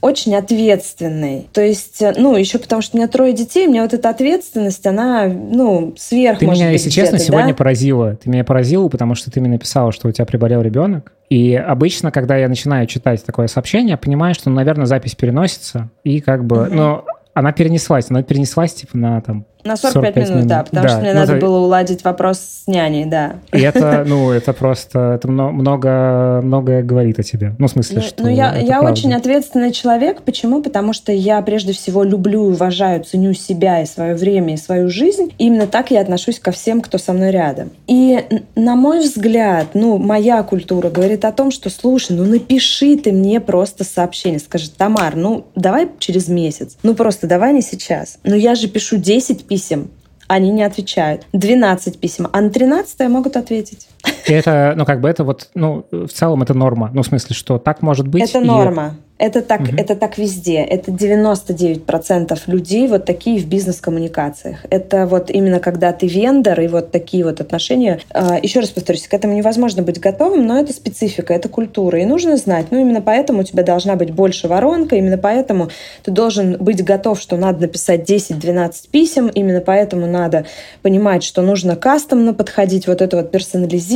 очень ответственный. То есть, э, ну, еще потому что у меня трое детей, у меня вот эта ответственность, она, ну, сверх, Ты может меня, быть, если честно, да? сегодня поразила. Ты меня поразила, потому что ты мне написала, что у тебя приболел ребенок. И обычно, когда я начинаю читать такое сообщение, я понимаю, что, ну, наверное, запись переносится, и как бы, угу. ну, она перенеслась, она перенеслась, типа, на там на 45, 45 минут, минут, да, потому да. что мне ну, надо это... было уладить вопрос с няней, да. И это, ну, это просто, это много, многое говорит о тебе. Ну, в смысле, ну, что Ну, я, я очень ответственный человек. Почему? Потому что я прежде всего люблю, уважаю, ценю себя и свое время, и свою жизнь. И именно так я отношусь ко всем, кто со мной рядом. И, на мой взгляд, ну, моя культура говорит о том, что, слушай, ну, напиши ты мне просто сообщение. Скажи, Тамар, ну, давай через месяц. Ну, просто давай не сейчас. Но я же пишу 10 писем писем, они не отвечают. 12 писем, а на 13 могут ответить. И это, ну, как бы это вот, ну, в целом это норма. Ну, в смысле, что так может быть. Это и... норма. Это так, угу. это так везде. Это 99% людей вот такие в бизнес-коммуникациях. Это вот именно когда ты вендор и вот такие вот отношения. А, Еще раз повторюсь, к этому невозможно быть готовым, но это специфика, это культура. И нужно знать, ну именно поэтому у тебя должна быть больше воронка, именно поэтому ты должен быть готов, что надо написать 10-12 писем, именно поэтому надо понимать, что нужно кастомно подходить, вот это вот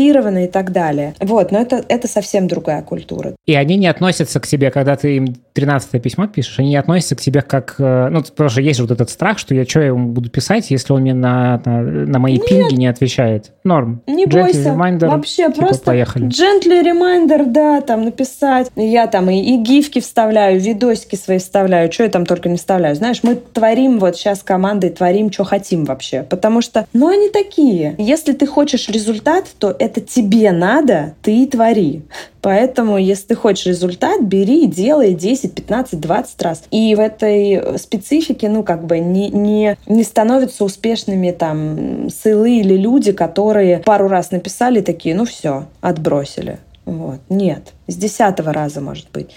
персонализированно и так далее. Вот, но это, это совсем другая культура. И они не относятся к тебе, когда ты им 13 письмо пишешь, они относятся к тебе как... Э, ну, потому что есть вот этот страх, что я что я ему буду писать, если он мне на, на, на мои Нет. пинги не отвечает. Норм. Не Gently бойся. Reminder, Вообще типа, просто поехали. gently reminder, да, там написать. Я там и, и гифки вставляю, видосики свои вставляю, что я там только не вставляю. Знаешь, мы творим вот сейчас командой, творим, что хотим вообще. Потому что, ну, они такие. Если ты хочешь результат, то это тебе надо, ты и твори. Поэтому, если ты хочешь результат, бери, делай 10, 15, 20 раз. И в этой специфике, ну, как бы не, не, не становятся успешными там сылы или люди, которые пару раз написали такие, ну все, отбросили. Вот. Нет. С десятого раза, может быть.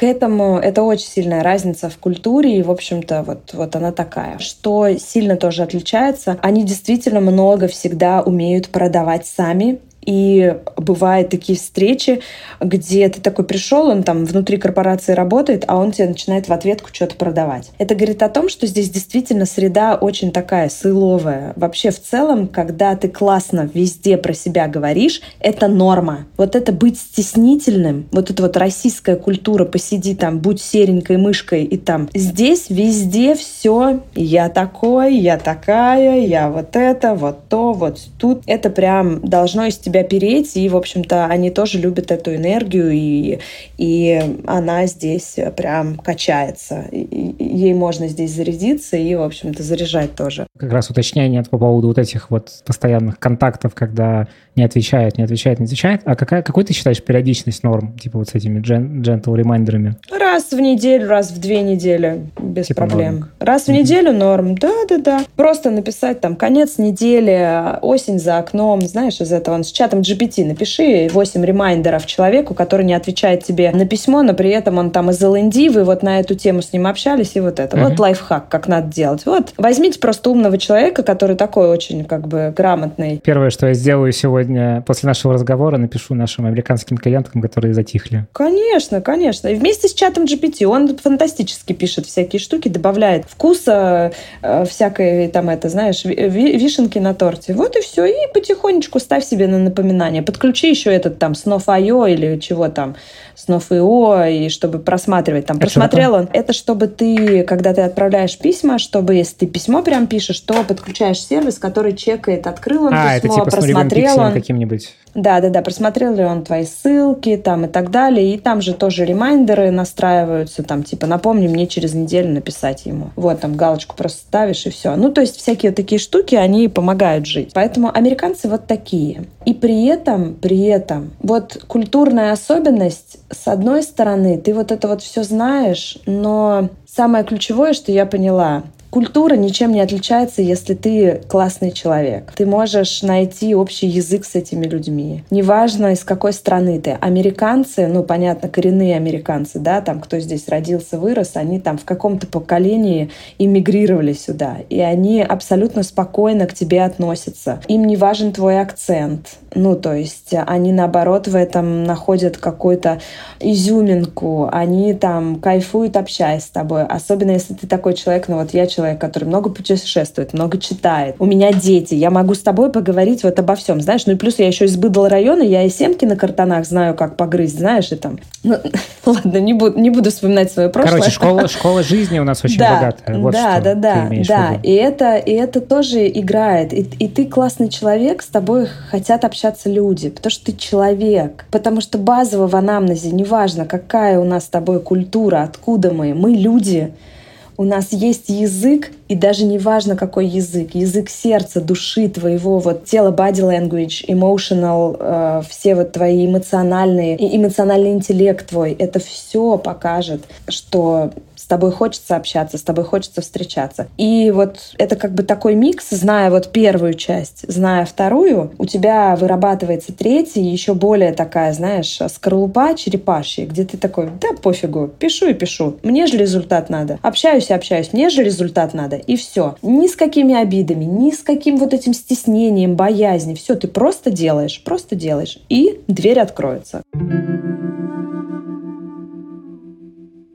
К этому это очень сильная разница в культуре, и, в общем-то, вот, вот она такая. Что сильно тоже отличается, они действительно много всегда умеют продавать сами, и бывают такие встречи, где ты такой пришел, он там внутри корпорации работает, а он тебе начинает в ответку что-то продавать. Это говорит о том, что здесь действительно среда очень такая сыловая. Вообще в целом, когда ты классно везде про себя говоришь, это норма. Вот это быть стеснительным, вот эта вот российская культура, посиди там, будь серенькой мышкой и там. Здесь везде все, я такой, я такая, я вот это, вот то, вот тут. Это прям должно из тебя тебя переть, и, в общем-то, они тоже любят эту энергию, и, и она здесь прям качается. И, ей можно здесь зарядиться и, в общем-то, заряжать тоже. Как раз уточнение по поводу вот этих вот постоянных контактов, когда не отвечает, не отвечает, не отвечает. А какая, какой ты считаешь периодичность норм, типа вот с этими gentle reminder ами? Раз в неделю, раз в две недели, без типа проблем. Норм. Раз в mm-hmm. неделю норм, да-да-да. Просто написать там конец недели, осень за окном, знаешь, из этого. С чатом GPT напиши 8 reminder ов человеку, который не отвечает тебе на письмо, но при этом он там из L&D, вы вот на эту тему с ним общались, и вот это. Mm-hmm. Вот лайфхак, как надо делать. Вот, возьмите просто умного человека, который такой очень как бы грамотный. Первое, что я сделаю сегодня после нашего разговора напишу нашим американским клиентам, которые затихли. Конечно, конечно. И вместе с чатом GPT он фантастически пишет всякие штуки, добавляет вкуса э, всякой там это, знаешь, вишенки на торте. Вот и все. И потихонечку ставь себе на напоминание. Подключи еще этот там Снов.io или чего там, Снов.io, и чтобы просматривать там. Это Просмотрел он. Это чтобы ты, когда ты отправляешь письма, чтобы если ты письмо прям пишешь, то подключаешь сервис, который чекает, открыл он а, письмо, это типа просмотрел он каким-нибудь. Да, да, да, просмотрел ли он твои ссылки там и так далее. И там же тоже ремайндеры настраиваются, там типа напомни мне через неделю написать ему. Вот там галочку просто ставишь и все. Ну, то есть всякие такие штуки, они помогают жить. Поэтому американцы вот такие. И при этом, при этом, вот культурная особенность, с одной стороны, ты вот это вот все знаешь, но самое ключевое, что я поняла, Культура ничем не отличается, если ты классный человек. Ты можешь найти общий язык с этими людьми. Неважно, из какой страны ты. Американцы, ну, понятно, коренные американцы, да, там, кто здесь родился, вырос, они там в каком-то поколении иммигрировали сюда. И они абсолютно спокойно к тебе относятся. Им не важен твой акцент. Ну, то есть они, наоборот, в этом находят какую-то изюминку. Они там кайфуют, общаясь с тобой. Особенно, если ты такой человек, ну, вот я человек, человек, который много путешествует, много читает. У меня дети, я могу с тобой поговорить вот обо всем, знаешь. Ну и плюс я еще из быдал района, я и семки на картонах знаю, как погрызть, знаешь, и там... Ну, ладно, не буду, не буду вспоминать свое прошлое. Короче, школа, школа жизни у нас очень да, богатая. Вот да, да, да, да. И это, и это тоже играет. И, и ты классный человек, с тобой хотят общаться люди, потому что ты человек. Потому что базово в анамнезе, неважно, какая у нас с тобой культура, откуда мы, мы люди, у нас есть язык, и даже не важно, какой язык, язык сердца, души твоего, вот тело, body language, emotional, э, все вот твои эмоциональные, эмоциональный интеллект твой, это все покажет, что тобой хочется общаться, с тобой хочется встречаться. И вот это как бы такой микс, зная вот первую часть, зная вторую, у тебя вырабатывается третья, еще более такая, знаешь, скорлупа черепашья, где ты такой, да пофигу, пишу и пишу, мне же результат надо. Общаюсь и общаюсь, мне же результат надо. И все. Ни с какими обидами, ни с каким вот этим стеснением, боязнью. Все, ты просто делаешь, просто делаешь. И дверь откроется.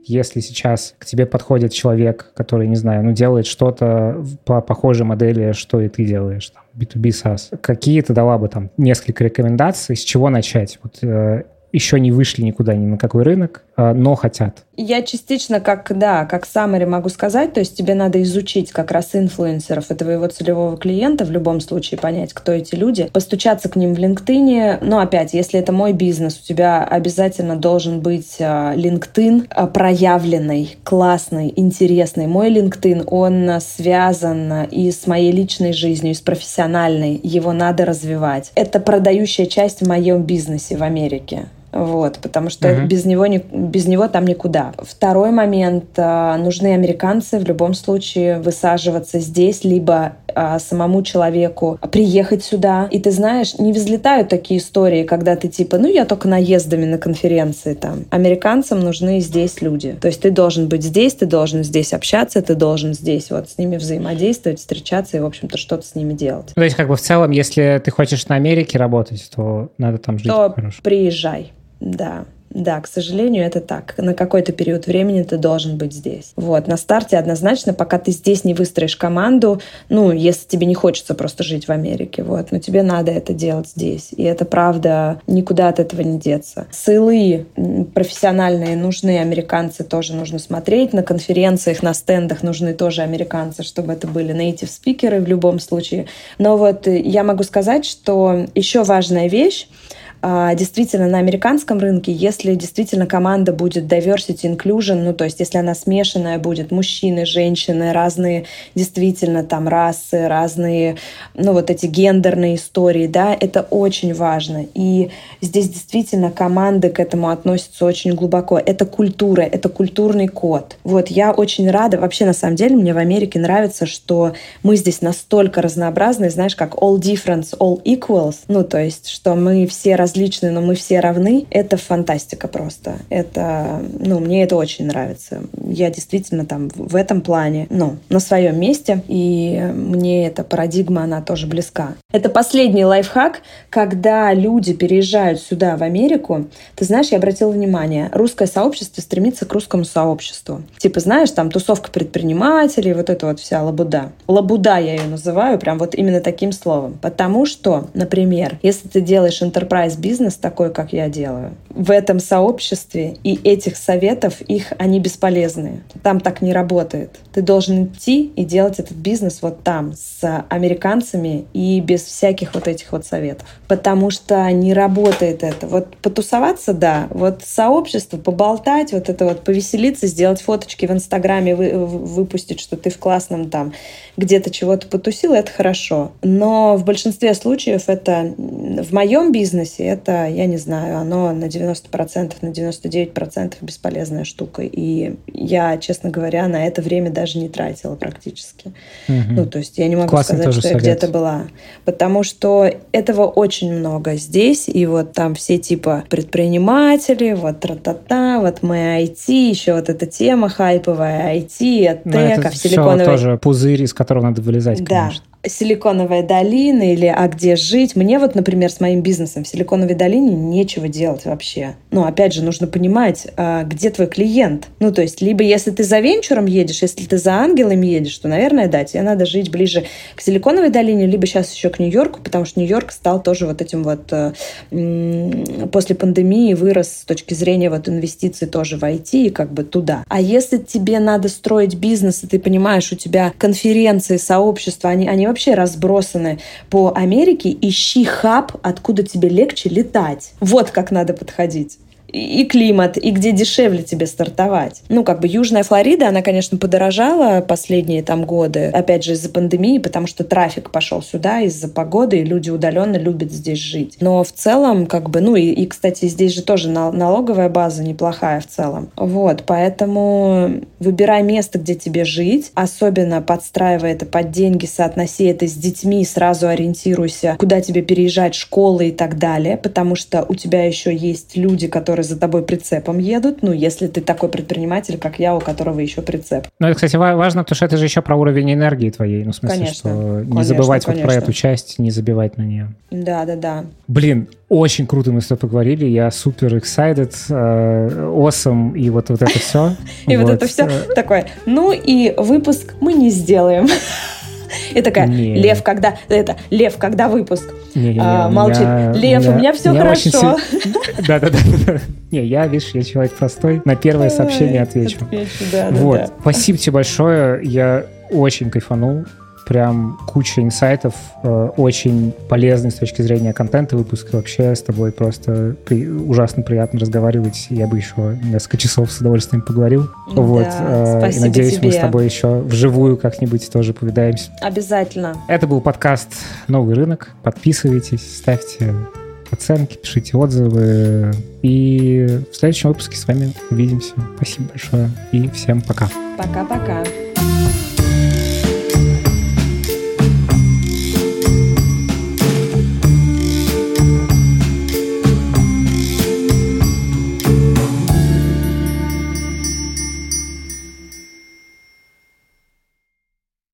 Если сейчас к тебе подходит человек, который, не знаю, ну, делает что-то по похожей модели, что и ты делаешь, там, B2B SaaS, какие ты дала бы там несколько рекомендаций, с чего начать? Вот э, еще не вышли никуда ни на какой рынок, но хотят. Я частично, как, да, как summary могу сказать, то есть тебе надо изучить как раз инфлюенсеров и твоего целевого клиента, в любом случае понять, кто эти люди, постучаться к ним в LinkedIn. Но опять, если это мой бизнес, у тебя обязательно должен быть а, LinkedIn а, проявленный, классный, интересный. Мой LinkedIn, он связан и с моей личной жизнью, и с профессиональной. Его надо развивать. Это продающая часть в моем бизнесе в Америке. Вот, потому что uh-huh. без, него не, без него там никуда. Второй момент. А, нужны американцы в любом случае высаживаться здесь, либо а, самому человеку приехать сюда. И ты знаешь, не взлетают такие истории, когда ты типа, ну, я только наездами на конференции там. Американцам нужны здесь люди. То есть ты должен быть здесь, ты должен здесь общаться, ты должен здесь вот с ними взаимодействовать, встречаться и, в общем-то, что-то с ними делать. То есть как бы в целом, если ты хочешь на Америке работать, то надо там жить. То приезжай. Да. Да, к сожалению, это так. На какой-то период времени ты должен быть здесь. Вот, на старте однозначно, пока ты здесь не выстроишь команду, ну, если тебе не хочется просто жить в Америке, вот, но тебе надо это делать здесь. И это правда, никуда от этого не деться. Сылы профессиональные нужны, американцы тоже нужно смотреть. На конференциях, на стендах нужны тоже американцы, чтобы это были native спикеры в любом случае. Но вот я могу сказать, что еще важная вещь, действительно на американском рынке, если действительно команда будет diversity inclusion, ну то есть если она смешанная будет, мужчины, женщины, разные действительно там расы, разные, ну вот эти гендерные истории, да, это очень важно. И здесь действительно команды к этому относятся очень глубоко. Это культура, это культурный код. Вот я очень рада, вообще на самом деле мне в Америке нравится, что мы здесь настолько разнообразны, знаешь, как all difference, all equals, ну то есть, что мы все различные, но мы все равны, это фантастика просто. Это, ну, мне это очень нравится. Я действительно там в этом плане, ну, на своем месте, и мне эта парадигма, она тоже близка. Это последний лайфхак, когда люди переезжают сюда, в Америку. Ты знаешь, я обратила внимание, русское сообщество стремится к русскому сообществу. Типа, знаешь, там тусовка предпринимателей, вот это вот вся лабуда. Лабуда я ее называю, прям вот именно таким словом. Потому что, например, если ты делаешь enterprise бизнес такой, как я делаю, в этом сообществе и этих советов, их они бесполезны. Там так не работает. Ты должен идти и делать этот бизнес вот там, с американцами и без всяких вот этих вот советов. Потому что не работает это. Вот потусоваться, да, вот сообщество, поболтать, вот это вот повеселиться, сделать фоточки в Инстаграме, вы, выпустить, что ты в классном там где-то чего-то потусил, это хорошо. Но в большинстве случаев это в моем бизнесе, это, я не знаю, оно на 90%, на 99% бесполезная штука. И я, честно говоря, на это время даже не тратила практически. Угу. Ну, то есть я не могу Классный сказать, что совет. я где-то была. Потому что этого очень много здесь. И вот там все типа предприниматели, вот тра-та-та, вот мы IT, еще вот эта тема хайповая IT, тека, в силиконовой... тоже пузырь, из которого надо вылезать, да. конечно. Силиконовая долина или а где жить. Мне вот, например, с моим бизнесом в Силиконовой долине нечего делать вообще. Ну, опять же, нужно понимать, а, где твой клиент. Ну, то есть, либо если ты за венчуром едешь, если ты за ангелами едешь, то, наверное, да, тебе надо жить ближе к Силиконовой долине, либо сейчас еще к Нью-Йорку, потому что Нью-Йорк стал тоже вот этим вот э, после пандемии вырос с точки зрения вот инвестиций тоже в IT и как бы туда. А если тебе надо строить бизнес, и ты понимаешь, у тебя конференции, сообщества, они, они вообще разбросаны по Америке, ищи хаб, откуда тебе легче летать. Вот как надо подходить и климат, и где дешевле тебе стартовать. Ну, как бы Южная Флорида, она, конечно, подорожала последние там годы, опять же, из-за пандемии, потому что трафик пошел сюда из-за погоды, и люди удаленно любят здесь жить. Но в целом, как бы, ну, и, и кстати, здесь же тоже налоговая база неплохая в целом. Вот, поэтому выбирай место, где тебе жить, особенно подстраивай это под деньги, соотноси это с детьми, сразу ориентируйся, куда тебе переезжать, школы и так далее, потому что у тебя еще есть люди, которые за тобой прицепом едут, ну, если ты такой предприниматель, как я, у которого еще прицеп. Ну, это, кстати, важно, потому что это же еще про уровень энергии твоей, ну, в смысле, конечно, что не конечно, забывать конечно. вот про эту часть, не забивать на нее. Да, да, да. Блин, очень круто мы с тобой поговорили, я супер excited, э, awesome, и вот, вот это все. И вот это все такое. Ну и выпуск мы не сделаем. И такая, не. Лев, когда... Это, Лев, когда выпуск? Не, не, а, молчит. Я, Лев, у меня все хорошо. Да-да-да. Не, я, видишь, я человек простой. На первое сообщение отвечу. Отвечу, да, Вот. Спасибо тебе большое. Я очень кайфанул прям куча инсайтов, э, очень полезный с точки зрения контента выпуска. Вообще с тобой просто при, ужасно приятно разговаривать. Я бы еще несколько часов с удовольствием поговорил. Да, вот. Э, и надеюсь, тебе. мы с тобой еще вживую как-нибудь тоже повидаемся. Обязательно. Это был подкаст «Новый рынок». Подписывайтесь, ставьте оценки, пишите отзывы. И в следующем выпуске с вами увидимся. Спасибо большое и всем пока. Пока-пока.